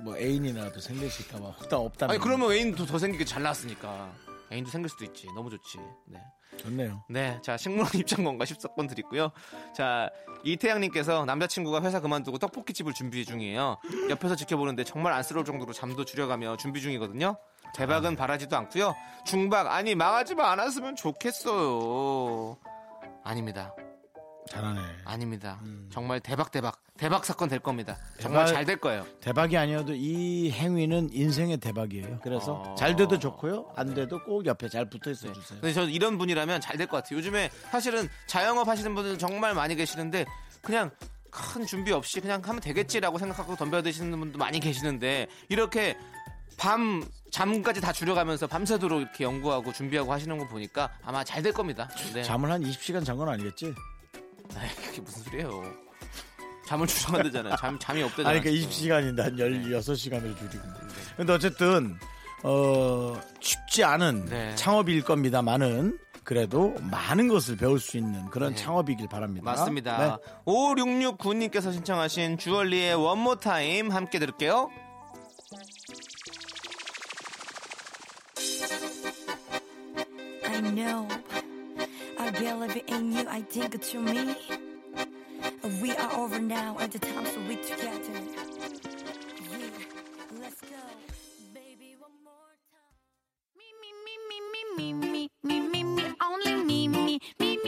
Speaker 1: 뭐 애인이라도 생기실까봐 혹다 없다면
Speaker 2: 아니 그러면 애인도 더 생기게 잘 나왔으니까 애인도 생길 수도 있지. 너무 좋지. 네.
Speaker 1: 좋네요.
Speaker 2: 네, 자 식물원 입장권과 10석권 드리고요. 자 이태양님께서 남자친구가 회사 그만두고 떡볶이집을 준비 중이에요. 옆에서 지켜보는데 정말 안쓰러울 정도로 잠도 줄여가며 준비 중이거든요. 대박은 바라지도 않고요. 중박 아니 망하지 만 않았으면 좋겠어요. 아닙니다,
Speaker 1: 잘하네.
Speaker 2: 아닙니다. 정말 대박 대박 대박 사건 될 겁니다. 정말
Speaker 1: 대박-
Speaker 2: 잘될 거예요.
Speaker 1: 대박이 아니어도 이 행위는 인생의 대박이에요. 그래서
Speaker 2: 어.
Speaker 1: 잘 돼도 좋고요. 안 돼도 꼭 옆에 잘 붙어 있어 주세요.
Speaker 2: 근데 저 이런 분이라면 잘 될 것 같아요. 요즘에 사실은 자영업 하시는 분들 정말 많이 계시는데 그냥 큰 준비 없이 그냥 하면 되겠지라고 생각하고 덤벼드시는 분도 많이 계시는데 이렇게 밤 잠까지 다 줄여가면서 밤새도록 이렇게 연구하고 준비하고 하시는 거 보니까 아마 잘 될 겁니다. 네.
Speaker 1: 잠을 한 20시간 잔 건 아니겠지?
Speaker 2: 아이, 그게 무슨 소리예요? 잠을 주셔만되잖아요. 잠 잠이 없대잖아요.
Speaker 1: 아니 그러니까 20시간인데 한 16시간을 줄이고. 근데 어쨌든 어 쉽지 않은
Speaker 2: 네.
Speaker 1: 창업일 겁니다만은 그래도 많은 것을 배울 수 있는 그런
Speaker 2: 네.
Speaker 1: 창업이길 바랍니다.
Speaker 2: 맞습니다.
Speaker 1: 네.
Speaker 2: 5669님께서 신청하신 주얼리의 원모 타임 함께 들을게요.
Speaker 6: I know. I believe in you, I think it's your me. We are over now at the times so we together. Let's go. Baby, one more time. Me, me, me, me, me, me.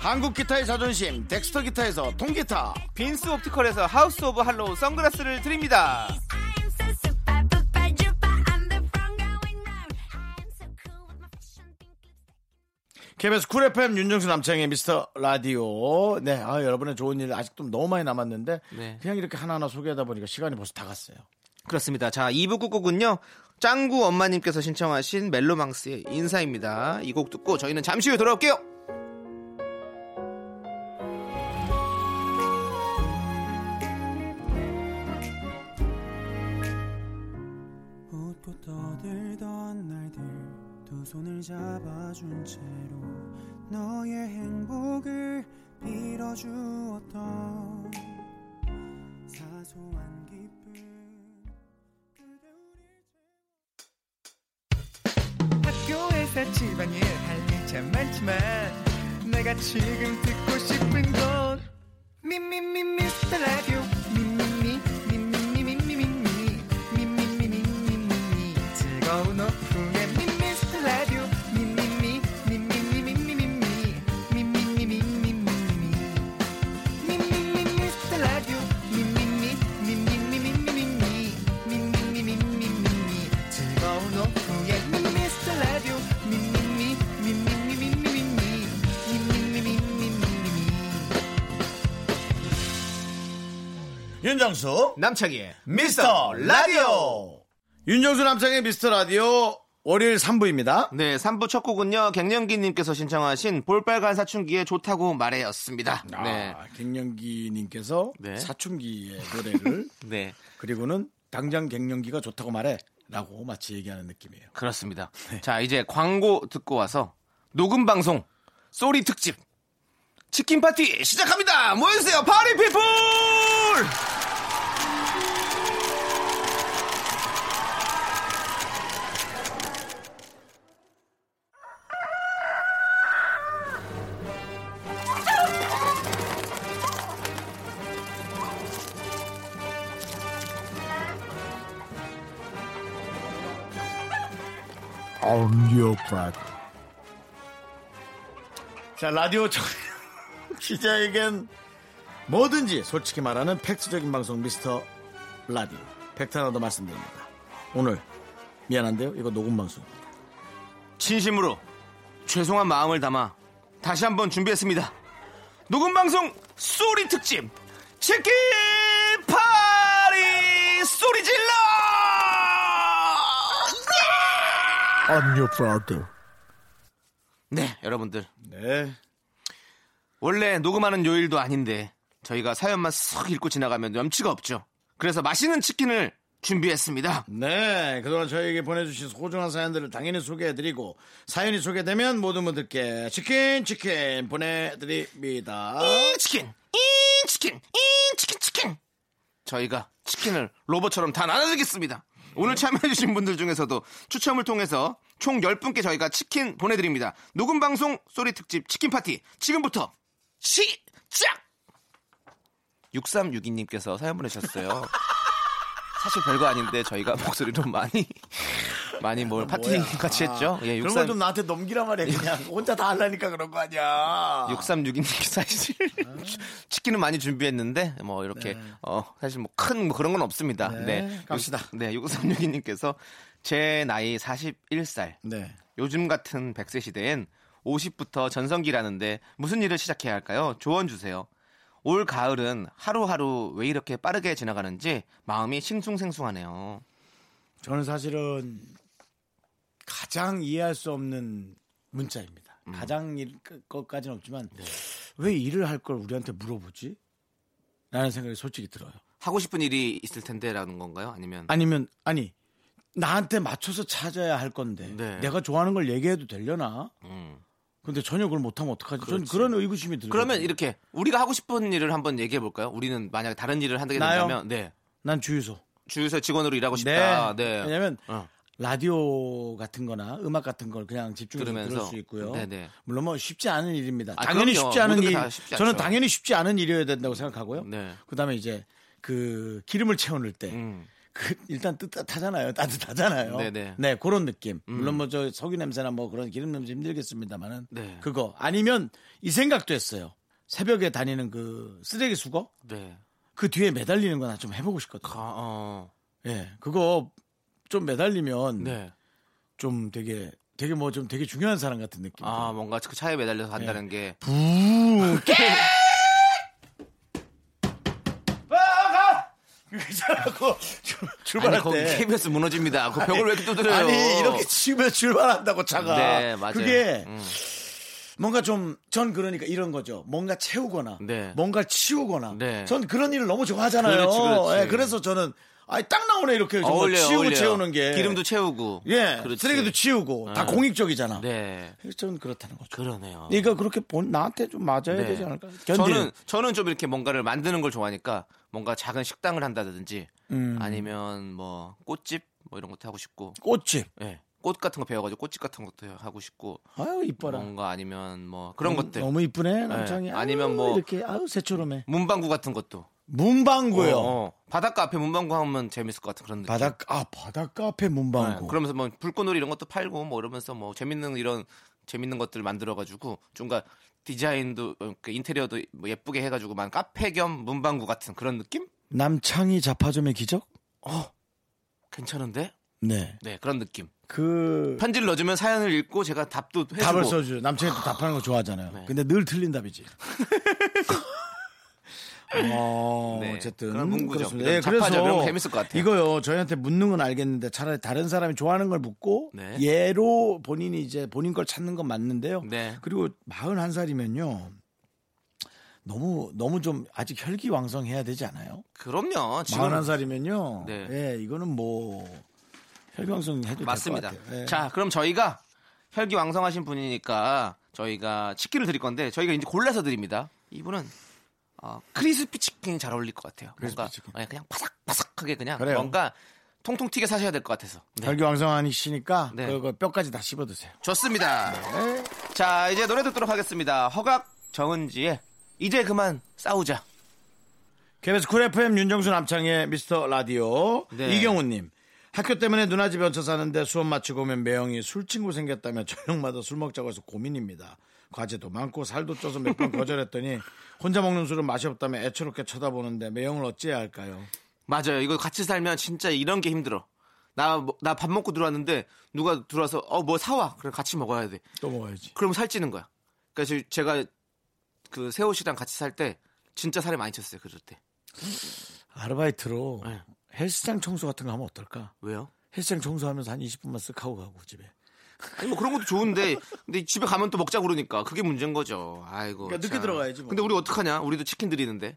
Speaker 1: 한국 기타의 자존심 덱스터 기타에서 통기타
Speaker 2: 빈스 옵티컬에서 하우스 오브 할로우 선글라스를 드립니다.
Speaker 1: KBS 쿨 FM 윤정수 남창희 미스터 라디오 네 아, 여러분의 좋은 일 아직도 너무 많이 남았는데
Speaker 2: 네.
Speaker 1: 그냥 이렇게 하나하나 소개하다 보니까 시간이 벌써 다 갔어요
Speaker 2: 그렇습니다. 자, 2부 끝곡은요. 짱구 엄마님께서 신청하신 멜로망스의 인사입니다. 이 곡 듣고 저희는 잠시 후에 돌아올게요.
Speaker 1: 윤정수
Speaker 2: 남창희의
Speaker 1: 미스터 라디오 윤정수 남창의 미스터 라디오 월요일 3부입니다
Speaker 2: 네, 3부 첫 곡은요. 갱년기님께서 신청하신 볼빨간 사춘기에 좋다고 말해였습니다. 네.
Speaker 1: 아, 갱년기님께서
Speaker 2: 네.
Speaker 1: 사춘기의 노래를
Speaker 2: 네.
Speaker 1: 그리고는 당장 갱년기가 좋다고 말해 라고 마치 얘기하는 느낌이에요
Speaker 2: 그렇습니다. 자, 이제 광고 듣고 와서 녹음 방송 소리 특집 치킨 파티 시작합니다. 모여주세요. 파리 피플!
Speaker 1: 자 라디오 청- 취자에겐 뭐든지 솔직히 말하는 팩트적인 방송 미스터 라디오. 팩트 하나 더 말씀드립니다. 오늘 미안한데요. 이거 녹음 방송입니다
Speaker 2: 진심으로 죄송한 마음을 담아 다시 한번 준비했습니다. 녹음 방송 소리 특집. 치킨 파티 소리 질러!
Speaker 1: On your brother
Speaker 2: 네, 여러분들
Speaker 1: 네
Speaker 2: 원래 녹음하는 요일도 아닌데 저희가 사연만 쓱 읽고 지나가면 염치가 없죠. 그래서 맛있는 치킨을 준비했습니다.
Speaker 1: 네, 그동안 저희에게 보내주신 소중한 사연들을 당연히 소개해드리고 사연이 소개되면 모든 분들께 치킨 치킨 보내드립니다.
Speaker 2: 이 치킨, 이 치킨, 이 치킨 치킨. 저희가 치킨을 로봇처럼 다 나눠드리겠습니다. 오늘 참여해주신 분들 중에서도 추첨을 통해서 총 10분께 저희가 치킨 보내드립니다. 녹음 방송 소리 특집 치킨 파티 지금부터 시작! 6362님께서 사연 보내셨어요. 사실 별거 아닌데 저희가 목소리로 많이 많이 뭘 파티 같이 했죠. 예,
Speaker 1: 그런 걸 좀 나한테 넘기란 말이야. 그냥 혼자 다 하려니까 그런 거 아니야.
Speaker 2: 6362님 사실 치킨은 많이 준비했는데 뭐 이렇게 어 사실 뭐큰 그런 건 없습니다.
Speaker 1: 네,
Speaker 2: 네.
Speaker 1: 갑시다.
Speaker 2: 육- 네, 6362님께서 제 나이 41살.
Speaker 1: 네.
Speaker 2: 요즘 같은 100세 시대엔 50부터 전성기라는데 무슨 일을 시작해야 할까요? 조언 주세요. 올 가을은 하루하루 왜 이렇게 빠르게 지나가는지 마음이 싱숭생숭하네요.
Speaker 1: 저는 사실은 가장 이해할 수 없는 문자입니다.
Speaker 2: 음.
Speaker 1: 가장 일 것까지는 없지만
Speaker 2: 네.
Speaker 1: 왜 일을 할 걸 우리한테 물어보지? 라는 생각이 솔직히 들어요.
Speaker 2: 하고 싶은 일이 있을 텐데라는 건가요? 아니면
Speaker 1: 아니면 아니 나한테 맞춰서 찾아야 할 건데
Speaker 2: 네.
Speaker 1: 내가 좋아하는 걸 얘기해도 되려나?
Speaker 2: 음.
Speaker 1: 근데 전혀 그걸 못하면 어떡하지?
Speaker 2: 그렇지.
Speaker 1: 그런 의구심이 들어요.
Speaker 2: 그러면 이렇게 우리가 하고 싶은 일을 한번 얘기해 볼까요? 우리는 만약에 다른 일을 하게
Speaker 1: 나요?
Speaker 2: 된다면 네.
Speaker 1: 난 주유소.
Speaker 2: 주유소 직원으로 일하고 싶다. 네.
Speaker 1: 왜냐면
Speaker 2: 어.
Speaker 1: 라디오 같은 거나 음악 같은 걸 그냥 집중해서
Speaker 2: 들으면서.
Speaker 1: 들을 수 있고요.
Speaker 2: 네네.
Speaker 1: 물론 뭐 쉽지 않은 일입니다.
Speaker 2: 아,
Speaker 1: 당연히
Speaker 2: 그럼요.
Speaker 1: 쉽지 않은 일.
Speaker 2: 다 쉽지
Speaker 1: 저는. 당연히 쉽지 않은 일이어야 된다고 생각하고요.
Speaker 2: 네.
Speaker 1: 그다음에 이제 그 기름을 채워넣을 때
Speaker 2: 음.
Speaker 1: 그 일단 뜨뜻하잖아요. 따뜻하잖아요.
Speaker 2: 네네.
Speaker 1: 네, 그런 느낌.
Speaker 2: 음.
Speaker 1: 물론 뭐 저 석유 냄새나 뭐 그런 기름 냄새 힘들겠습니다만은
Speaker 2: 네.
Speaker 1: 그거 아니면 이 생각도 했어요. 새벽에 다니는 그 쓰레기 수거
Speaker 2: 네.
Speaker 1: 그 뒤에 매달리는 거나 좀 해보고 싶거든요.
Speaker 2: 아, 어.
Speaker 1: 예, 그거 좀 매달리면
Speaker 2: 네.
Speaker 1: 좀 되게 되게 뭐 좀 되게 중요한 사람 같은 느낌.
Speaker 2: 아, 뭔가 그 차에 매달려서
Speaker 1: 네.
Speaker 2: 간다는 게.
Speaker 1: 부 깨. 그거 출발할
Speaker 2: 아니, 거기
Speaker 1: 때
Speaker 2: KBS 무너집니다. 그 벽을 왜 이렇게 두드려요?
Speaker 1: 아니 이렇게 치면 출발한다고 차가.
Speaker 2: 네, 맞아요.
Speaker 1: 그게
Speaker 2: 음.
Speaker 1: 뭔가 좀 전 그러니까 이런 거죠. 뭔가 채우거나
Speaker 2: 네.
Speaker 1: 뭔가 치우거나.
Speaker 2: 네.
Speaker 1: 전 그런 일을 너무 좋아하잖아요.
Speaker 2: 그렇지, 그렇지.
Speaker 1: 예, 그래서 저는 아니 딱 나오네 이렇게 정말
Speaker 2: 어울려요,
Speaker 1: 치우고
Speaker 2: 어울려요.
Speaker 1: 채우는 게
Speaker 2: 기름도 채우고.
Speaker 1: 예
Speaker 2: 그렇지.
Speaker 1: 쓰레기도 치우고 다
Speaker 2: 네.
Speaker 1: 공익적이잖아.
Speaker 2: 네.
Speaker 1: 저는 그렇다는 거죠.
Speaker 2: 그러네요.
Speaker 1: 그러니까 그렇게 본 나한테 좀 맞아야
Speaker 2: 네.
Speaker 1: 되지 않을까?
Speaker 2: 저는 저는 좀 이렇게 뭔가를 만드는 걸 좋아하니까 뭔가 작은 식당을 한다든지
Speaker 1: 음.
Speaker 2: 아니면 뭐 꽃집 뭐 이런 것도 하고 싶고
Speaker 1: 꽃집.
Speaker 2: 예. 꽃 같은 거 배워가지고 꽃집 같은 것도 하고 싶고
Speaker 1: 아유 이뻐라.
Speaker 2: 뭔가 아니면 뭐 그런
Speaker 1: 너무-
Speaker 2: 것들
Speaker 1: 너무 이쁘네 남창이.
Speaker 2: 네. 아니면 뭐-
Speaker 1: 이렇게 아유 새초롬해.
Speaker 2: 문방구 같은 것도
Speaker 1: 문방구요.
Speaker 2: 어, 어. 바닷가 앞에 문방구 하면 재밌을 것 같은 그런 느낌.
Speaker 1: 바닷 아 바닷가 앞에 문방구.
Speaker 2: 네. 그러면서 뭐 불꽃놀이 이런 것도 팔고 뭐 이러면서 뭐 재밌는 이런 재밌는 것들 만들어가지고 좀가 디자인도 어, 그 인테리어도 뭐 예쁘게 해가지고 만 카페 겸 문방구 같은 그런 느낌?
Speaker 1: 남창희 자파점의 기적?
Speaker 2: 어 괜찮은데?
Speaker 1: 네.
Speaker 2: 네 그런 느낌.
Speaker 1: 그
Speaker 2: 편지를 넣어주면 사연을 읽고 제가 답도 해주고.
Speaker 1: 답을 써줘. 남창이 또 답하는 거 좋아하잖아요.
Speaker 2: 네.
Speaker 1: 근데 늘 틀린 답이지. 어,
Speaker 2: 네,
Speaker 1: 어쨌든
Speaker 2: 그런 문구죠.
Speaker 1: 그렇습니다.
Speaker 2: 이런 거 재밌을 것 같아요.
Speaker 1: 이거요. 저희한테 묻는 건 알겠는데 차라리 다른 사람이 좋아하는 걸 묻고
Speaker 2: 네.
Speaker 1: 예로 본인이 이제 본인 걸 찾는 건 맞는데요.
Speaker 2: 네.
Speaker 1: 그리고 41살이면요. 너무 너무 좀 아직 혈기왕성해야 되지 않아요?
Speaker 2: 그럼요. 지금
Speaker 1: 41살이면요.
Speaker 2: 네.
Speaker 1: 예, 이거는 뭐 혈기왕성 해도
Speaker 2: 맞습니다.
Speaker 1: 될것 같아요. 예.
Speaker 2: 자, 그럼 저희가 혈기왕성하신 분이니까 저희가 치킨을 드릴 건데 저희가 이제 골라서 드립니다. 이분은 어, crispy 치킨이 잘 어울릴 것 같아요. 뭔가
Speaker 1: 치킨.
Speaker 2: 예, 그냥 바삭바삭하게 그냥
Speaker 1: 그래요.
Speaker 2: 뭔가 통통 튀게 사셔야 될 것 같아서. 네.
Speaker 1: 혈기 왕성하시니까
Speaker 2: 네.
Speaker 1: 그거 뼈까지 다 씹어 드세요.
Speaker 2: 좋습니다. 자, 이제 노래 듣도록 하겠습니다. 허각 정은지의 이제 그만 싸우자.
Speaker 1: KBS 쿨 FM 윤정수 남창희의 미스터 라디오
Speaker 2: 네.
Speaker 1: 이경우님 학교 때문에 누나 집에 얹혀 사는데 수업 마치고 오면 매형이 술 친구 생겼다며 저녁마다 술 먹자고 해서 고민입니다. 과제도 많고 살도 쪄서 몇 번 거절했더니 혼자 먹는 술은 맛이 없다며 애처롭게 쳐다보는데 매형을 어찌해야 할까요?
Speaker 2: 맞아요. 이거 같이 살면 진짜 이런 게 힘들어. 나 나 밥 먹고 들어왔는데 누가 들어와서 어 뭐 사와. 그래 같이 먹어야 돼.
Speaker 1: 또 먹어야지.
Speaker 2: 그럼 살찌는 거야. 그래서 제가 그 세호 씨랑 같이 살 때 진짜 살이 많이 쪘어요. 그럴 때.
Speaker 1: 아르바이트로
Speaker 2: 네.
Speaker 1: 헬스장 청소 같은 거 하면 어떨까?
Speaker 2: 왜요?
Speaker 1: 헬스장 청소하면서 한 20분만 쓱 하고 가고 집에.
Speaker 2: 아니 뭐 그런 것도 좋은데 근데 집에 가면 또 먹자 그러니까 그게 문제인 거죠. 아이고.
Speaker 1: 그러니까 늦게
Speaker 2: 참.
Speaker 1: 들어가야지 뭐.
Speaker 2: 근데 우리 어떡하냐? 우리도 치킨 드리는데.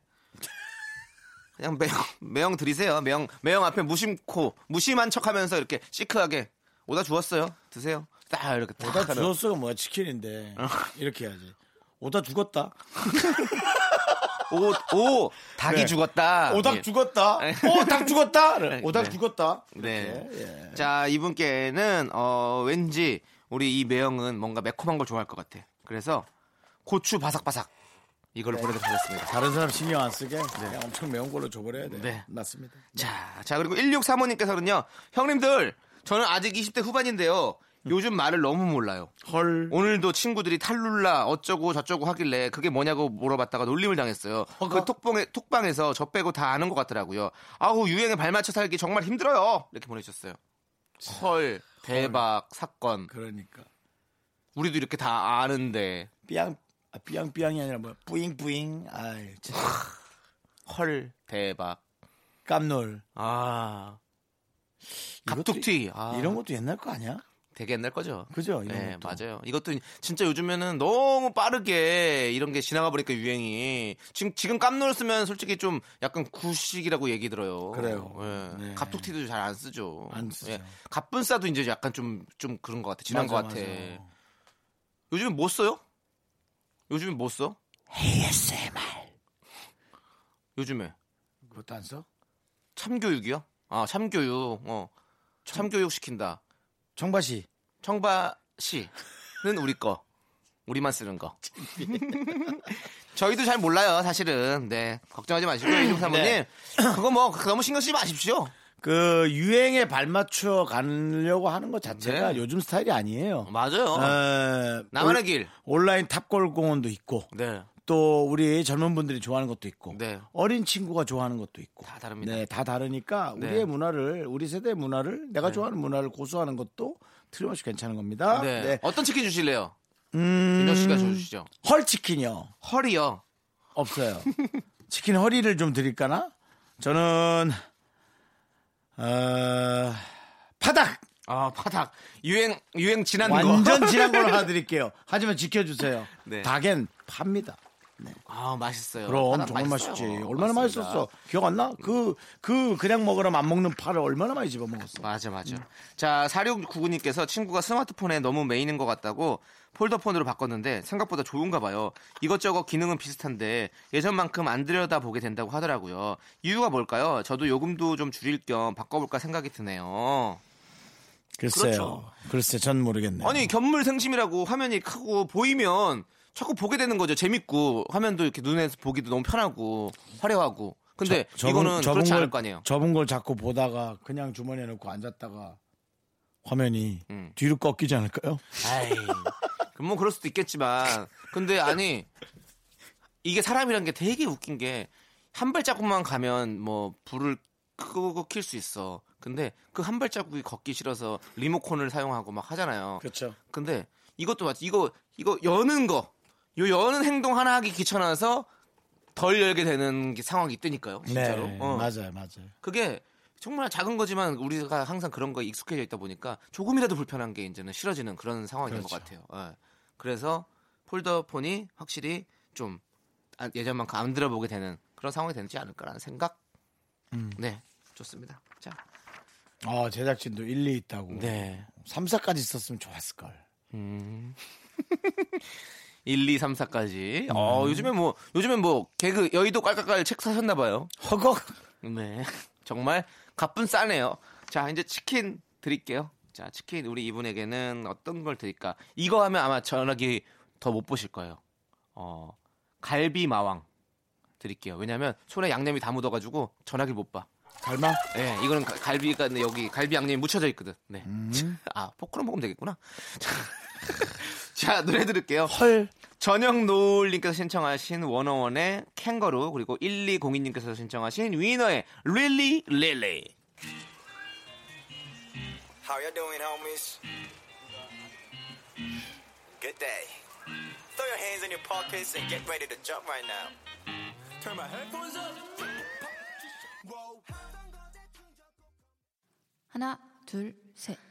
Speaker 2: 그냥 매형 매형 드리세요. 매형 매형 앞에 무심코 무심한 척하면서 이렇게 시크하게 오다 주었어요. 드세요. 딱 이렇게 딱
Speaker 1: 오다
Speaker 2: 하는.
Speaker 1: 죽었어가 뭐야 치킨인데 이렇게 해야지. 오다 죽었다.
Speaker 2: 오, 오, 닭이
Speaker 1: 네.
Speaker 2: 죽었다.
Speaker 1: 오닥
Speaker 2: 예.
Speaker 1: 죽었다.
Speaker 2: 네.
Speaker 1: 오닥 죽었다.
Speaker 2: 네.
Speaker 1: 오닥
Speaker 2: 네.
Speaker 1: 죽었다.
Speaker 2: 네.
Speaker 1: 예.
Speaker 2: 자, 이분께는 어 왠지 우리 이 매형은 뭔가 매콤한 걸 좋아할 것 같아. 그래서 고추 바삭바삭 이걸로 보내드리겠습니다.
Speaker 1: 다른 사람 신경 안 쓰게 그냥 엄청 매운 걸로 줘버려야 돼.
Speaker 2: 네.
Speaker 1: 맞습니다.
Speaker 2: 자, 자 그리고 1635님께서는요, 형님들 저는 아직 20대 후반인데요. 요즘 말을 너무 몰라요.
Speaker 1: 헐.
Speaker 2: 오늘도 친구들이 탈룰라 어쩌고 저쩌고 하길래 그게 뭐냐고 물어봤다가 놀림을 당했어요. 그 톡방에, 톡방에서 저 빼고 다 아는 것 같더라고요. 아우 유행에 발맞춰 살기 정말 힘들어요. 이렇게 보내주셨어요. 헐 대박 사건.
Speaker 1: 그러니까
Speaker 2: 우리도 이렇게 다 아는데
Speaker 1: 삐양 아, 삐양삐양이 아니라 뭐 뿌잉 뿌잉. 아이 진짜
Speaker 2: 헐 대박.
Speaker 1: 깜놀.
Speaker 2: 아 갑툭튀. 아,
Speaker 1: 이런 것도 옛날 거 아니야?
Speaker 2: 되게 옛날 거죠.
Speaker 1: 그죠?
Speaker 2: 네,
Speaker 1: 것도.
Speaker 2: 맞아요. 이것도 진짜 요즘에는 너무 빠르게 이런 게 지나가 버리니까 유행이 지금 지금 깜놀 쓰면 솔직히 좀 약간 구식이라고 얘기 들어요.
Speaker 1: 그래요.
Speaker 2: 예.
Speaker 1: 네.
Speaker 2: 갑툭튀도 잘 안 쓰죠.
Speaker 1: 안 쓰죠.
Speaker 2: 예. 갑분싸도 이제 약간 좀좀 그런 것 같아. 지난
Speaker 1: 맞아,
Speaker 2: 것 같아.
Speaker 1: 맞아.
Speaker 2: 요즘은 뭐 써요? 요즘은 뭐 써?
Speaker 1: ASMR.
Speaker 2: 요즘에
Speaker 1: 그것도 안 써?
Speaker 2: 참교육이요? 아 참교육. 어 참교육 시킨다.
Speaker 1: 청바시.
Speaker 2: 청바 씨는 우리 거. 우리만 쓰는 거. 저희도 잘 몰라요, 사실은. 네. 걱정하지 마시고요, 이중 사모님.
Speaker 1: 네.
Speaker 2: 그거 뭐, 너무 신경 쓰지 마십시오.
Speaker 1: 그 유행에 발맞춰 가려고 하는 것 자체가
Speaker 2: 네.
Speaker 1: 요즘 스타일이 아니에요.
Speaker 2: 맞아요.
Speaker 1: 에,
Speaker 2: 나만의
Speaker 1: 올-
Speaker 2: 길.
Speaker 1: 온라인 탑골 공원도 있고
Speaker 2: 네.
Speaker 1: 또 우리 젊은 분들이 좋아하는 것도 있고
Speaker 2: 네.
Speaker 1: 어린 친구가 좋아하는 것도 있고
Speaker 2: 다 다릅니다.
Speaker 1: 네, 다 다르니까
Speaker 2: 네.
Speaker 1: 우리의 문화를 우리 세대의 문화를 내가 좋아하는 문화를 고수하는 것도 틀림없이 괜찮은 겁니다.
Speaker 2: 네.
Speaker 1: 네.
Speaker 2: 어떤 치킨 주실래요?
Speaker 1: 음,
Speaker 2: 윤정 씨가 주시죠.
Speaker 1: 헐 치킨이요.
Speaker 2: 허리요.
Speaker 1: 없어요. 치킨 허리를 좀 드릴까나? 저는 어, 파닭
Speaker 2: 아, 파닭. 유행 유행 지난
Speaker 1: 완전
Speaker 2: 거.
Speaker 1: 지난 걸로 하나 드릴게요. 하지만 지켜주세요.
Speaker 2: 네.
Speaker 1: 닭엔 팝니다.
Speaker 2: 아, 맛있어요.
Speaker 1: 그럼 정말
Speaker 2: 맛있어요.
Speaker 1: 맛있지. 얼마나
Speaker 2: 맞습니다.
Speaker 1: 맛있었어. 기억 안 나? 그, 그, 그냥 먹으라면 안 먹는 파를 얼마나 많이 집어 먹었어.
Speaker 2: 맞아, 맞아. 자, 4699님께서 친구가 스마트폰에 너무 메인인 것 같다고 폴더폰으로 바꿨는데 생각보다 좋은가 봐요. 이것저것 기능은 비슷한데 예전만큼 안 들여다 보게 된다고 하더라고요. 이유가 뭘까요? 저도 요금도 좀 줄일 겸 바꿔볼까 생각이 드네요.
Speaker 1: 글쎄요.
Speaker 2: 그렇죠.
Speaker 1: 글쎄, 전 모르겠네요.
Speaker 2: 아니, 견물 생심이라고 화면이 크고 보이면 자꾸 보게 되는 거죠. 재밌고 화면도 이렇게 눈에서 보기도 너무 편하고 화려하고. 근데
Speaker 1: 저- 접은-
Speaker 2: 이거는
Speaker 1: 접은
Speaker 2: 그렇지
Speaker 1: 걸-
Speaker 2: 않을 거 아니에요.
Speaker 1: 접은 걸 자꾸 보다가 그냥 주머니에 넣고 앉았다가 화면이
Speaker 2: 음.
Speaker 1: 뒤로 꺾이지 않을까요?
Speaker 2: 아이, 뭐 그럴 수도 있겠지만, 근데 아니 이게 사람이란 게 되게 웃긴 게 한 발자국만 가면 뭐 불을 끄고 킬 수 있어. 근데 그 한 발자국이 걷기 싫어서 리모컨을 사용하고 막 하잖아요.
Speaker 1: 그렇죠.
Speaker 2: 근데 이것도 맞지. 이거 이거 여는 거, 요 여는 행동 하나 하기 귀찮아서 덜 열게 되는 게 상황이 있다니까요. 진짜로.
Speaker 1: 네,
Speaker 2: 어.
Speaker 1: 맞아요, 맞아요.
Speaker 2: 그게 정말 작은 거지만 우리가 항상 그런 거에 익숙해져 있다 보니까 조금이라도 불편한 게 이제는 싫어지는 그런 상황인 것
Speaker 1: 그렇죠.
Speaker 2: 같아요. 예. 그래서 폴더폰이 확실히 좀 아- 예전만큼 안 들어보게 되는 그런 상황이 되지 않을까라는 생각.
Speaker 1: 음.
Speaker 2: 네, 좋습니다. 자,
Speaker 1: 아, 제작진도 일리 있다고.
Speaker 2: 네.
Speaker 1: 3, 4까지 있었으면 좋았을걸.
Speaker 2: 음. 1, 2, 3, 4까지.
Speaker 1: 음.
Speaker 2: 어, 요즘에 뭐, 요즘에 뭐, 개그, 여의도 깔깔깔 책 사셨나봐요.
Speaker 1: 허걱!
Speaker 2: 네. 정말 갑분싸네요. 자, 이제 치킨 드릴게요. 자, 치킨 우리 이분에게는 어떤 걸 드릴까? 이거 하면 아마 전화기 더 못 보실 거예요. 어, 갈비 마왕 드릴게요. 왜냐면 손에 양념이 다 묻어가지고 전화기 못 봐.
Speaker 1: 닮아?
Speaker 2: 네, 이거는 가- 갈비가 근데 여기 갈비 양념이 묻혀져 있거든. 네. 아, 포크로 먹으면 되겠구나. 자, 노래 들을게요.
Speaker 1: 헐.
Speaker 2: 전영 노을님께서 신청하신 워너원의 캥거루 그리고 1202님께서 신청하신 위너의 Really Really
Speaker 7: How you doing, homies? Good day. Throw your hands in your pockets and get ready to jump right now. Turn my headphones up.
Speaker 8: 하나, 둘, 셋.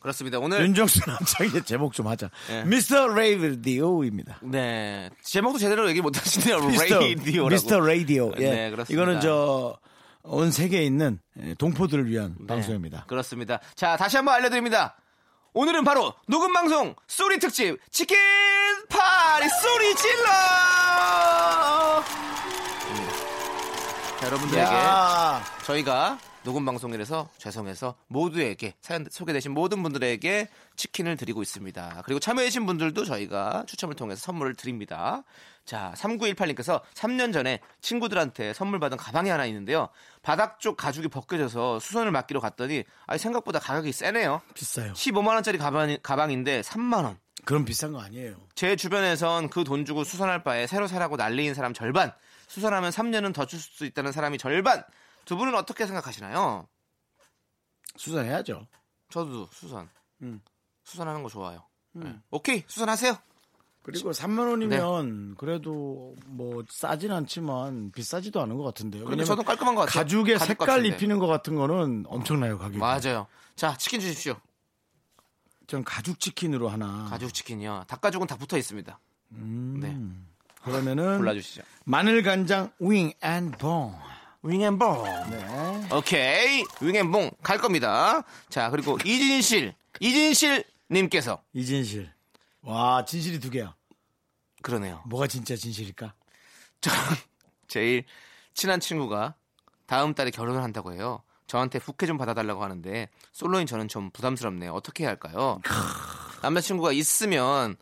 Speaker 2: 그렇습니다. 오늘
Speaker 1: 윤정수 남창희의 제목 좀 하자.
Speaker 2: 네.
Speaker 1: Mister Radio입니다.
Speaker 2: 네 제목도 제대로 얘기 못 하시네요. Mister, Radio라고.
Speaker 1: 미스터 라디오. 예.
Speaker 2: 네, 그렇습니다.
Speaker 1: 이거는 저 온 세계에 있는 예, 동포들을 위한
Speaker 2: 네,
Speaker 1: 방송입니다.
Speaker 2: 그렇습니다. 자 다시 한번 알려드립니다. 오늘은 바로 녹음 방송 소리 특집 치킨 파리 소리 질러. 자, 여러분들에게
Speaker 1: 야,
Speaker 2: 저희가 녹음 방송이라서 죄송해서 모두에게 사연 소개되신 모든 분들에게 치킨을 드리고 있습니다. 그리고 참여해주신 분들도 저희가 추첨을 통해서 선물을 드립니다. 자, 3918님께서 3년 전에 친구들한테 선물 받은 가방이 하나 있는데요. 바닥 쪽 가죽이 벗겨져서 수선을 맡기러 갔더니 아니 생각보다 가격이 세네요.
Speaker 1: 비싸요.
Speaker 2: 15만 원짜리 가방, 가방인데 3만 원.
Speaker 1: 그럼 비싼 거 아니에요.
Speaker 2: 제 주변에선 그 돈 주고 수선할 바에 새로 사라고 난리인 사람 절반, 수선하면 3년은 더 줄 수 있다는 사람이 절반. 두 분은 어떻게 생각하시나요?
Speaker 1: 수선해야죠.
Speaker 2: 저도 수선.
Speaker 1: 음.
Speaker 2: 수선하는 거 좋아요. 네. 오케이, 수선하세요.
Speaker 1: 그리고 3만 원이면 그래도 뭐 싸진 않지만 비싸지도 않은 것 같은데요. 왜냐면
Speaker 2: 저도 깔끔한 것 같아요.
Speaker 1: 가죽에
Speaker 2: 가죽
Speaker 1: 색깔
Speaker 2: 값인데.
Speaker 1: 입히는 것 같은 거는 엄청나요 가격이.
Speaker 2: 맞아요. 자, 치킨 주십시오.
Speaker 1: 전 가죽 치킨으로 하나.
Speaker 2: 가죽 치킨이요. 닭가죽은 다 붙어 있습니다.
Speaker 1: 음.
Speaker 2: 네.
Speaker 1: 그러면은
Speaker 2: 골라주시죠.
Speaker 1: 마늘 간장 윙앤봉.
Speaker 2: 윙앤봉.
Speaker 1: 네.
Speaker 2: 오케이. 윙앤봉 갈 겁니다. 자, 그리고 이진실. 이진실 님께서
Speaker 1: 이진실. 와, 진실이 두 개야.
Speaker 2: 그러네요.
Speaker 1: 뭐가 진짜 진실일까?
Speaker 2: 저 제일 친한 친구가 다음 달에 결혼을 한다고 해요. 저한테 부케 좀 받아달라고 하는데 솔로인 저는 좀 부담스럽네요. 어떻게 해야 할까요? 남자친구가 있으면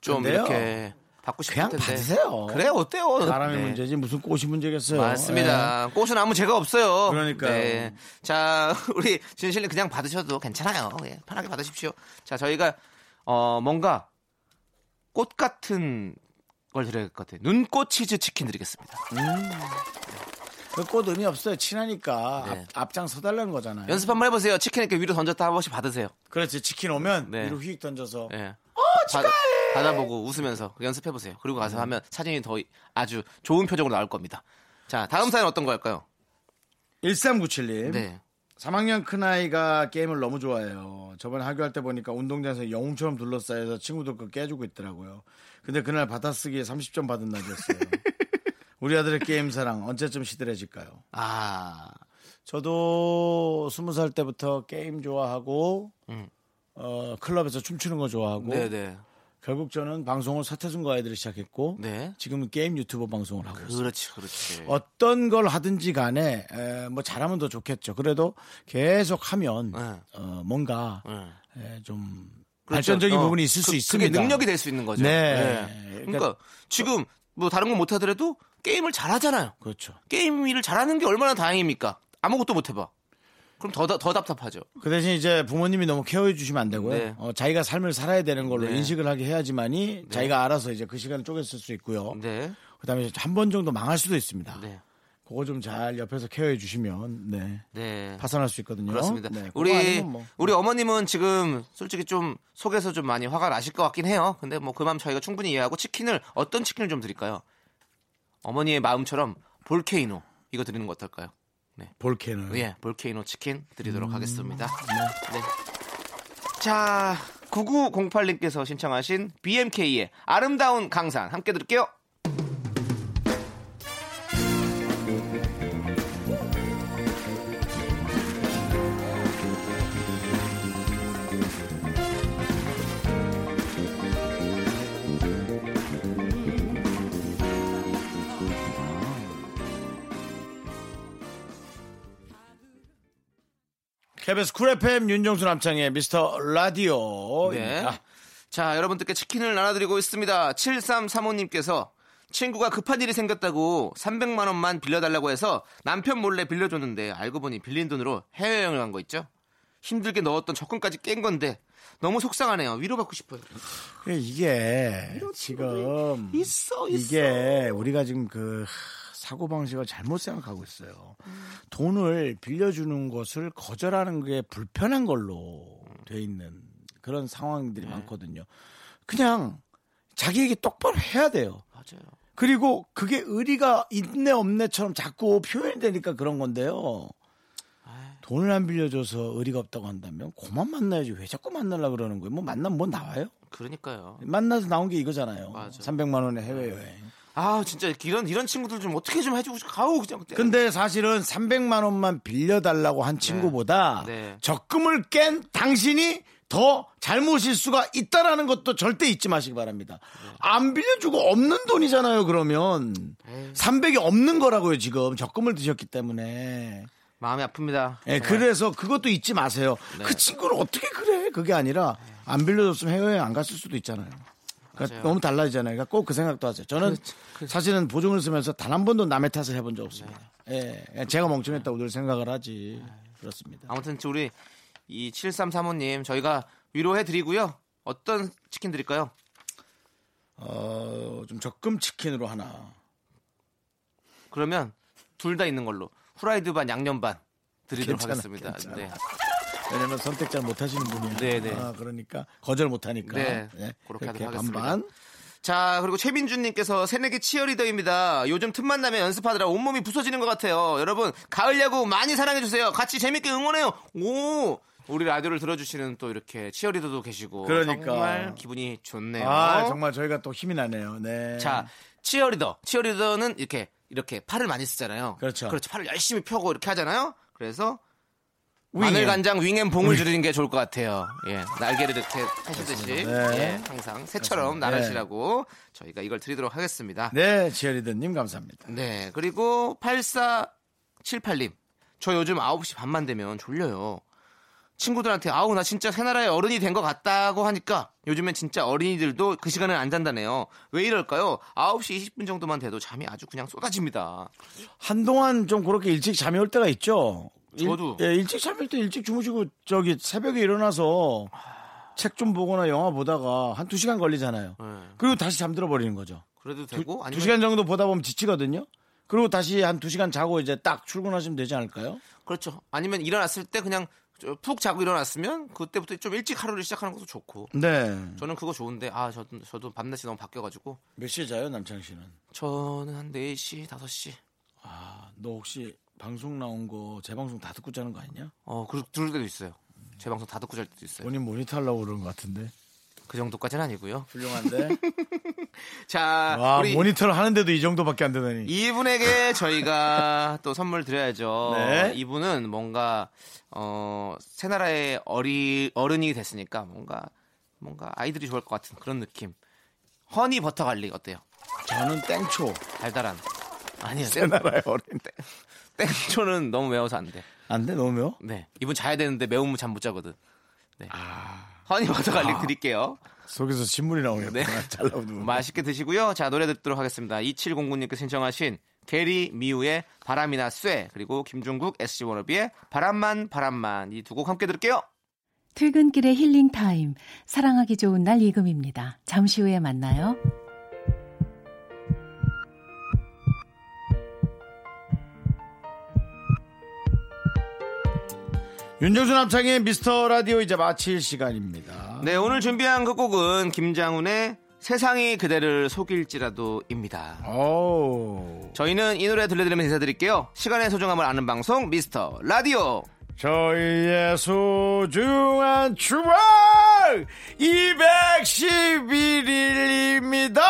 Speaker 2: 좀
Speaker 1: 근데요.
Speaker 2: 이렇게 받고 싶을
Speaker 1: 그냥
Speaker 2: 텐데.
Speaker 1: 받으세요.
Speaker 2: 그래 어때요?
Speaker 1: 사람이
Speaker 2: 네.
Speaker 1: 문제지 무슨 꽃이 문제겠어요.
Speaker 2: 맞습니다. 꽃은 아무 죄가 없어요.
Speaker 1: 그러니까요.
Speaker 2: 네. 자, 우리 진실님 그냥 받으셔도 괜찮아요. 예, 편하게 받으십시오. 자, 저희가 어 뭔가 꽃 같은 걸 드려야 될것 같아요. 눈꽃 치즈 치킨 드리겠습니다.
Speaker 1: 그꽃 의미 없어요. 친하니까
Speaker 2: 네.
Speaker 1: 앞, 앞장 서달라는 거잖아요.
Speaker 2: 연습 한번 해보세요. 치킨 이렇게 위로 던졌다 한 번씩 받으세요.
Speaker 1: 그렇지. 치킨 오면
Speaker 2: 네.
Speaker 1: 위로 휙 던져서
Speaker 2: 예. 받, 받아보고 웃으면서 연습해 보세요. 그리고 가서 하면 사진이 더 아주 좋은 표정으로 나올 겁니다. 자, 다음 사연 어떤 거 할까요?
Speaker 1: 1397님.
Speaker 2: 네.
Speaker 1: 3학년 큰아이가 게임을 너무 좋아해요. 저번에 학교할 때 보니까 운동장에서 영웅처럼 둘러싸여서 친구들 거 깨주고 있더라고요. 근데 그날 받아쓰기에 30점 받은 날이었어요. 우리 아들의 게임 사랑 언제쯤 시들해질까요?
Speaker 2: 아,
Speaker 1: 저도 20살 때부터 게임 좋아하고
Speaker 2: 음.
Speaker 1: 어, 클럽에서 춤추는 거 좋아하고
Speaker 2: 네네.
Speaker 1: 결국 저는 방송을 서태순과 아이들이 시작했고
Speaker 2: 네.
Speaker 1: 지금은 게임 유튜버 방송을 하고 있어요.
Speaker 2: 그렇지, 그렇지.
Speaker 1: 어떤 걸 하든지 간에 에, 뭐 잘하면 더 좋겠죠. 그래도 계속 하면
Speaker 2: 네.
Speaker 1: 어, 뭔가
Speaker 2: 네.
Speaker 1: 에, 좀
Speaker 2: 그렇죠.
Speaker 1: 발전적인
Speaker 2: 어,
Speaker 1: 부분이 있을
Speaker 2: 그-
Speaker 1: 수
Speaker 2: 그게
Speaker 1: 있습니다.
Speaker 2: 능력이 될 수 있는 거죠.
Speaker 1: 네.
Speaker 2: 그러니까, 지금 뭐 다른 건 못 하더라도 게임을 잘하잖아요.
Speaker 1: 그렇죠.
Speaker 2: 게임 일을 잘하는 게 얼마나 다행입니까? 아무것도 못 해봐. 그럼 더, 더 답답하죠.
Speaker 1: 그 대신 이제 부모님이 너무 케어해 주시면 안 되고요.
Speaker 2: 네.
Speaker 1: 어, 자기가 삶을 살아야 되는 걸로
Speaker 2: 네.
Speaker 1: 인식을 하게 해야지만이 자기가 알아서 이제 그 시간을 쪼갰을 수 있고요.
Speaker 2: 네.
Speaker 1: 그다음에 한 번 정도 망할 수도 있습니다.
Speaker 2: 네.
Speaker 1: 그거 좀 잘 옆에서 케어해 주시면 네.
Speaker 2: 네.
Speaker 1: 파산할 수 있거든요.
Speaker 2: 그렇습니다.
Speaker 1: 네,
Speaker 2: 우리
Speaker 1: 뭐.
Speaker 2: 우리 어머님은 지금 솔직히 좀 속에서 좀 많이 화가 나실 것 같긴 해요. 근데 뭐 그 마음 저희가 충분히 이해하고 치킨을 어떤 치킨을 좀 드릴까요? 어머니의 마음처럼 볼케이노 이거 드리는 거 어떨까요?
Speaker 1: 볼케는
Speaker 2: 예, 볼케이노 치킨 드리도록
Speaker 1: 음,
Speaker 2: 하겠습니다. 네. 자, 9908님께서 신청하신 BMK의 아름다운 강산 함께 들을게요.
Speaker 1: KBS 쿨 FM 윤정수 남창희의 미스터 라디오.
Speaker 2: 네. 자, 여러분들께 치킨을 나눠드리고 있습니다. 7335님께서 친구가 급한 일이 생겼다고 300만 원만 빌려달라고 해서 남편 몰래 빌려줬는데 알고 보니 빌린 돈으로 해외여행을 간 거 있죠? 힘들게 넣었던 적금까지 깬 건데 너무 속상하네요. 위로받고 싶어요.
Speaker 1: 이게 지금
Speaker 2: 있어, 있어.
Speaker 1: 이게 우리가 지금 그 사고 방식을 잘못 생각하고 있어요. 돈을 빌려주는 것을 거절하는 게 불편한 걸로 돼 있는 그런 상황들이
Speaker 2: 네.
Speaker 1: 많거든요. 그냥 자기에게 똑바로 해야 돼요.
Speaker 2: 맞아요.
Speaker 1: 그리고 그게 의리가 있네 없네처럼 자꾸 표현이 되니까 그런 건데요. 돈을 안 빌려줘서 의리가 없다고 한다면 그만 만나야지 왜 자꾸 만나려 그러는 거예요? 뭐 만나면 뭐 나와요?
Speaker 2: 그러니까요.
Speaker 1: 만나서 나온 게 이거잖아요.
Speaker 2: 맞아.
Speaker 1: 300만 원의 해외 여행.
Speaker 2: 아, 진짜 이런 이런 친구들 좀 어떻게 좀 해주고 싶- 가오 그냥.
Speaker 1: 근데 사실은 300만 원만 빌려달라고 한 친구보다
Speaker 2: 네.
Speaker 1: 적금을 깬 당신이 더 잘못일 수가 있다라는 것도 절대 잊지 마시기 바랍니다.
Speaker 2: 네.
Speaker 1: 안 빌려주고 없는 돈이잖아요, 그러면. 300이 없는 거라고요, 지금. 적금을 드셨기 때문에.
Speaker 2: 마음이 아픕니다.
Speaker 1: 예,
Speaker 2: 정말.
Speaker 1: 그래서 그것도 잊지 마세요.
Speaker 2: 네.
Speaker 1: 그 친구를 어떻게 그래? 그게 아니라 안 빌려줬으면 해외여행 안 갔을 수도 있잖아요. 그러니까. 너무 달라지잖아요. 그러니까 꼭 그 생각도 하세요. 저는 사실은 보증을 쓰면서 단 한 번도 남의 탓을 해본 적 없습니다. 예, 제가 멍청했다고 늘 생각을 하지. 그렇습니다.
Speaker 2: 아무튼 우리 이 7335님 저희가 위로해 드리고요. 어떤 치킨 드릴까요?
Speaker 1: 어, 좀 적금 치킨으로 하나.
Speaker 2: 그러면 둘 다 있는 걸로 후라이드 반 양념 반 드리도록
Speaker 1: 괜찮아,
Speaker 2: 하겠습니다.
Speaker 1: 괜찮아.
Speaker 2: 네.
Speaker 1: 왜냐면 선택 잘 못하시는 분이에요.
Speaker 2: 네, 네.
Speaker 1: 아, 그러니까 거절 못하니까.
Speaker 2: 네,
Speaker 1: 네,
Speaker 2: 그렇게
Speaker 1: 그렇게
Speaker 2: 하도록 하겠습니다.
Speaker 1: 반반.
Speaker 2: 자 그리고 최민준님께서 새내기 치어리더입니다. 요즘 틈만 나면 연습하느라 온몸이 부서지는 것 같아요. 여러분 가을 야구 많이 사랑해 주세요. 같이 재밌게 응원해요. 오 우리 라디오를 들어주시는 또 이렇게 치어리더도 계시고
Speaker 1: 그러니까.
Speaker 2: 정말 기분이 좋네요.
Speaker 1: 아, 정말 저희가 또 힘이 나네요. 네.
Speaker 2: 자, 치어리더. 치어리더는 이렇게 이렇게 팔을 많이 쓰잖아요.
Speaker 1: 그렇죠.
Speaker 2: 그렇죠. 팔을 열심히 펴고 이렇게 하잖아요. 그래서 마늘
Speaker 1: 윙.
Speaker 2: 간장 윙앤 봉을 줄이는 게 좋을 것 같아요. 예, 날개를 이렇게 하시듯이
Speaker 1: 네.
Speaker 2: 예, 항상 새처럼
Speaker 1: 그렇습니다.
Speaker 2: 나르시라고 저희가 이걸 드리도록 하겠습니다.
Speaker 1: 네, 지어리더님 감사합니다.
Speaker 2: 네, 그리고 8478님. 저 요즘 9시 반만 되면 졸려요. 친구들한테 아우 나 진짜 새나라의 어른이 된 것 같다고 하니까 요즘엔 진짜 어린이들도 그 시간에 안 잔다네요. 왜 이럴까요? 9시 20분 정도만 돼도 잠이 아주 그냥 쏟아집니다.
Speaker 1: 한동안 좀 그렇게 일찍 잠이 올 때가 있죠. 일-
Speaker 2: 저도.
Speaker 1: 예, 일찍 올때 일찍 주무시고 저기 새벽에 일어나서 책좀 보거나 영화 보다가 한두 시간 걸리잖아요.
Speaker 2: 네.
Speaker 1: 그리고 다시 잠들어 버리는 거죠.
Speaker 2: 그래도 되고
Speaker 1: 두
Speaker 2: 아니면
Speaker 1: 시간 정도 보다 보면 지치거든요. 그리고 다시 한두 시간 자고 이제 딱 출근하시면 되지 않을까요?
Speaker 2: 그렇죠. 아니면 일어났을 때 그냥 저푹 자고 일어났으면 그때부터 좀 일찍 하루를 시작하는 것도 좋고.
Speaker 1: 네.
Speaker 2: 저는 그거 좋은데 아 저도 저도 밤낮이 너무 바뀌어 가지고
Speaker 1: 몇 시에 자요, 남창 씨는?
Speaker 2: 저는 한 4시 5시
Speaker 1: 아, 너 혹시 방송 나온 거 재방송 다 듣고 자는 거 아니냐?
Speaker 2: 어 그, 들을 때도 있어요. 제 방송 다 듣고 잘 때도 있어요.
Speaker 1: 본인 모니터 하려고 그러는 것 같은데.
Speaker 2: 그 정도까지는 아니고요.
Speaker 1: 훌륭한데.
Speaker 2: 자,
Speaker 1: 와,
Speaker 2: 우리
Speaker 1: 모니터를 하는데도 이 정도밖에 안 되다니.
Speaker 2: 이분에게 저희가 또 선물 드려야죠.
Speaker 1: 네.
Speaker 2: 이분은 뭔가 어 새 나라의 어리 어른이 됐으니까 뭔가 뭔가 아이들이 좋아할 것 같은 그런 느낌. honey butter garlic 어때요?
Speaker 1: 저는 땡초.
Speaker 2: 달달한. 아니요.
Speaker 1: 새 나라의 어린.
Speaker 2: 땡 초는 너무 매워서 안 돼.
Speaker 1: 안 돼, 너무 매워?
Speaker 2: 네. 이분 자야 되는데 매우면 잠 못 자거든. 네.
Speaker 1: 아.
Speaker 2: honey butter garlic 드릴게요.
Speaker 1: 속에서 신물이 나오네요.
Speaker 2: 네.
Speaker 1: 잘 나오는
Speaker 2: 맛있게 드시고요. 자, 노래 듣도록 하겠습니다. 2709님께 신청하신 개리 미우의 바람이나 쐐 그리고 김종국 SG 워너비의 바람만 바람만 이 두 곡 함께 들을게요.
Speaker 9: 퇴근길의 힐링 타임. 사랑하기 좋은 날 이금희입니다. 잠시 후에 만나요.
Speaker 1: 윤정수 남창의 미스터 라디오 이제 마칠 시간입니다.
Speaker 2: 네, 오늘 준비한 그 곡은 김장훈의 세상이 그대를 속일지라도입니다.
Speaker 1: 오.
Speaker 2: 저희는 이 노래 들려드리면서 인사드릴게요. 시간의 소중함을 아는 방송 미스터 라디오.
Speaker 1: 저희의 소중한 추억 211일입니다.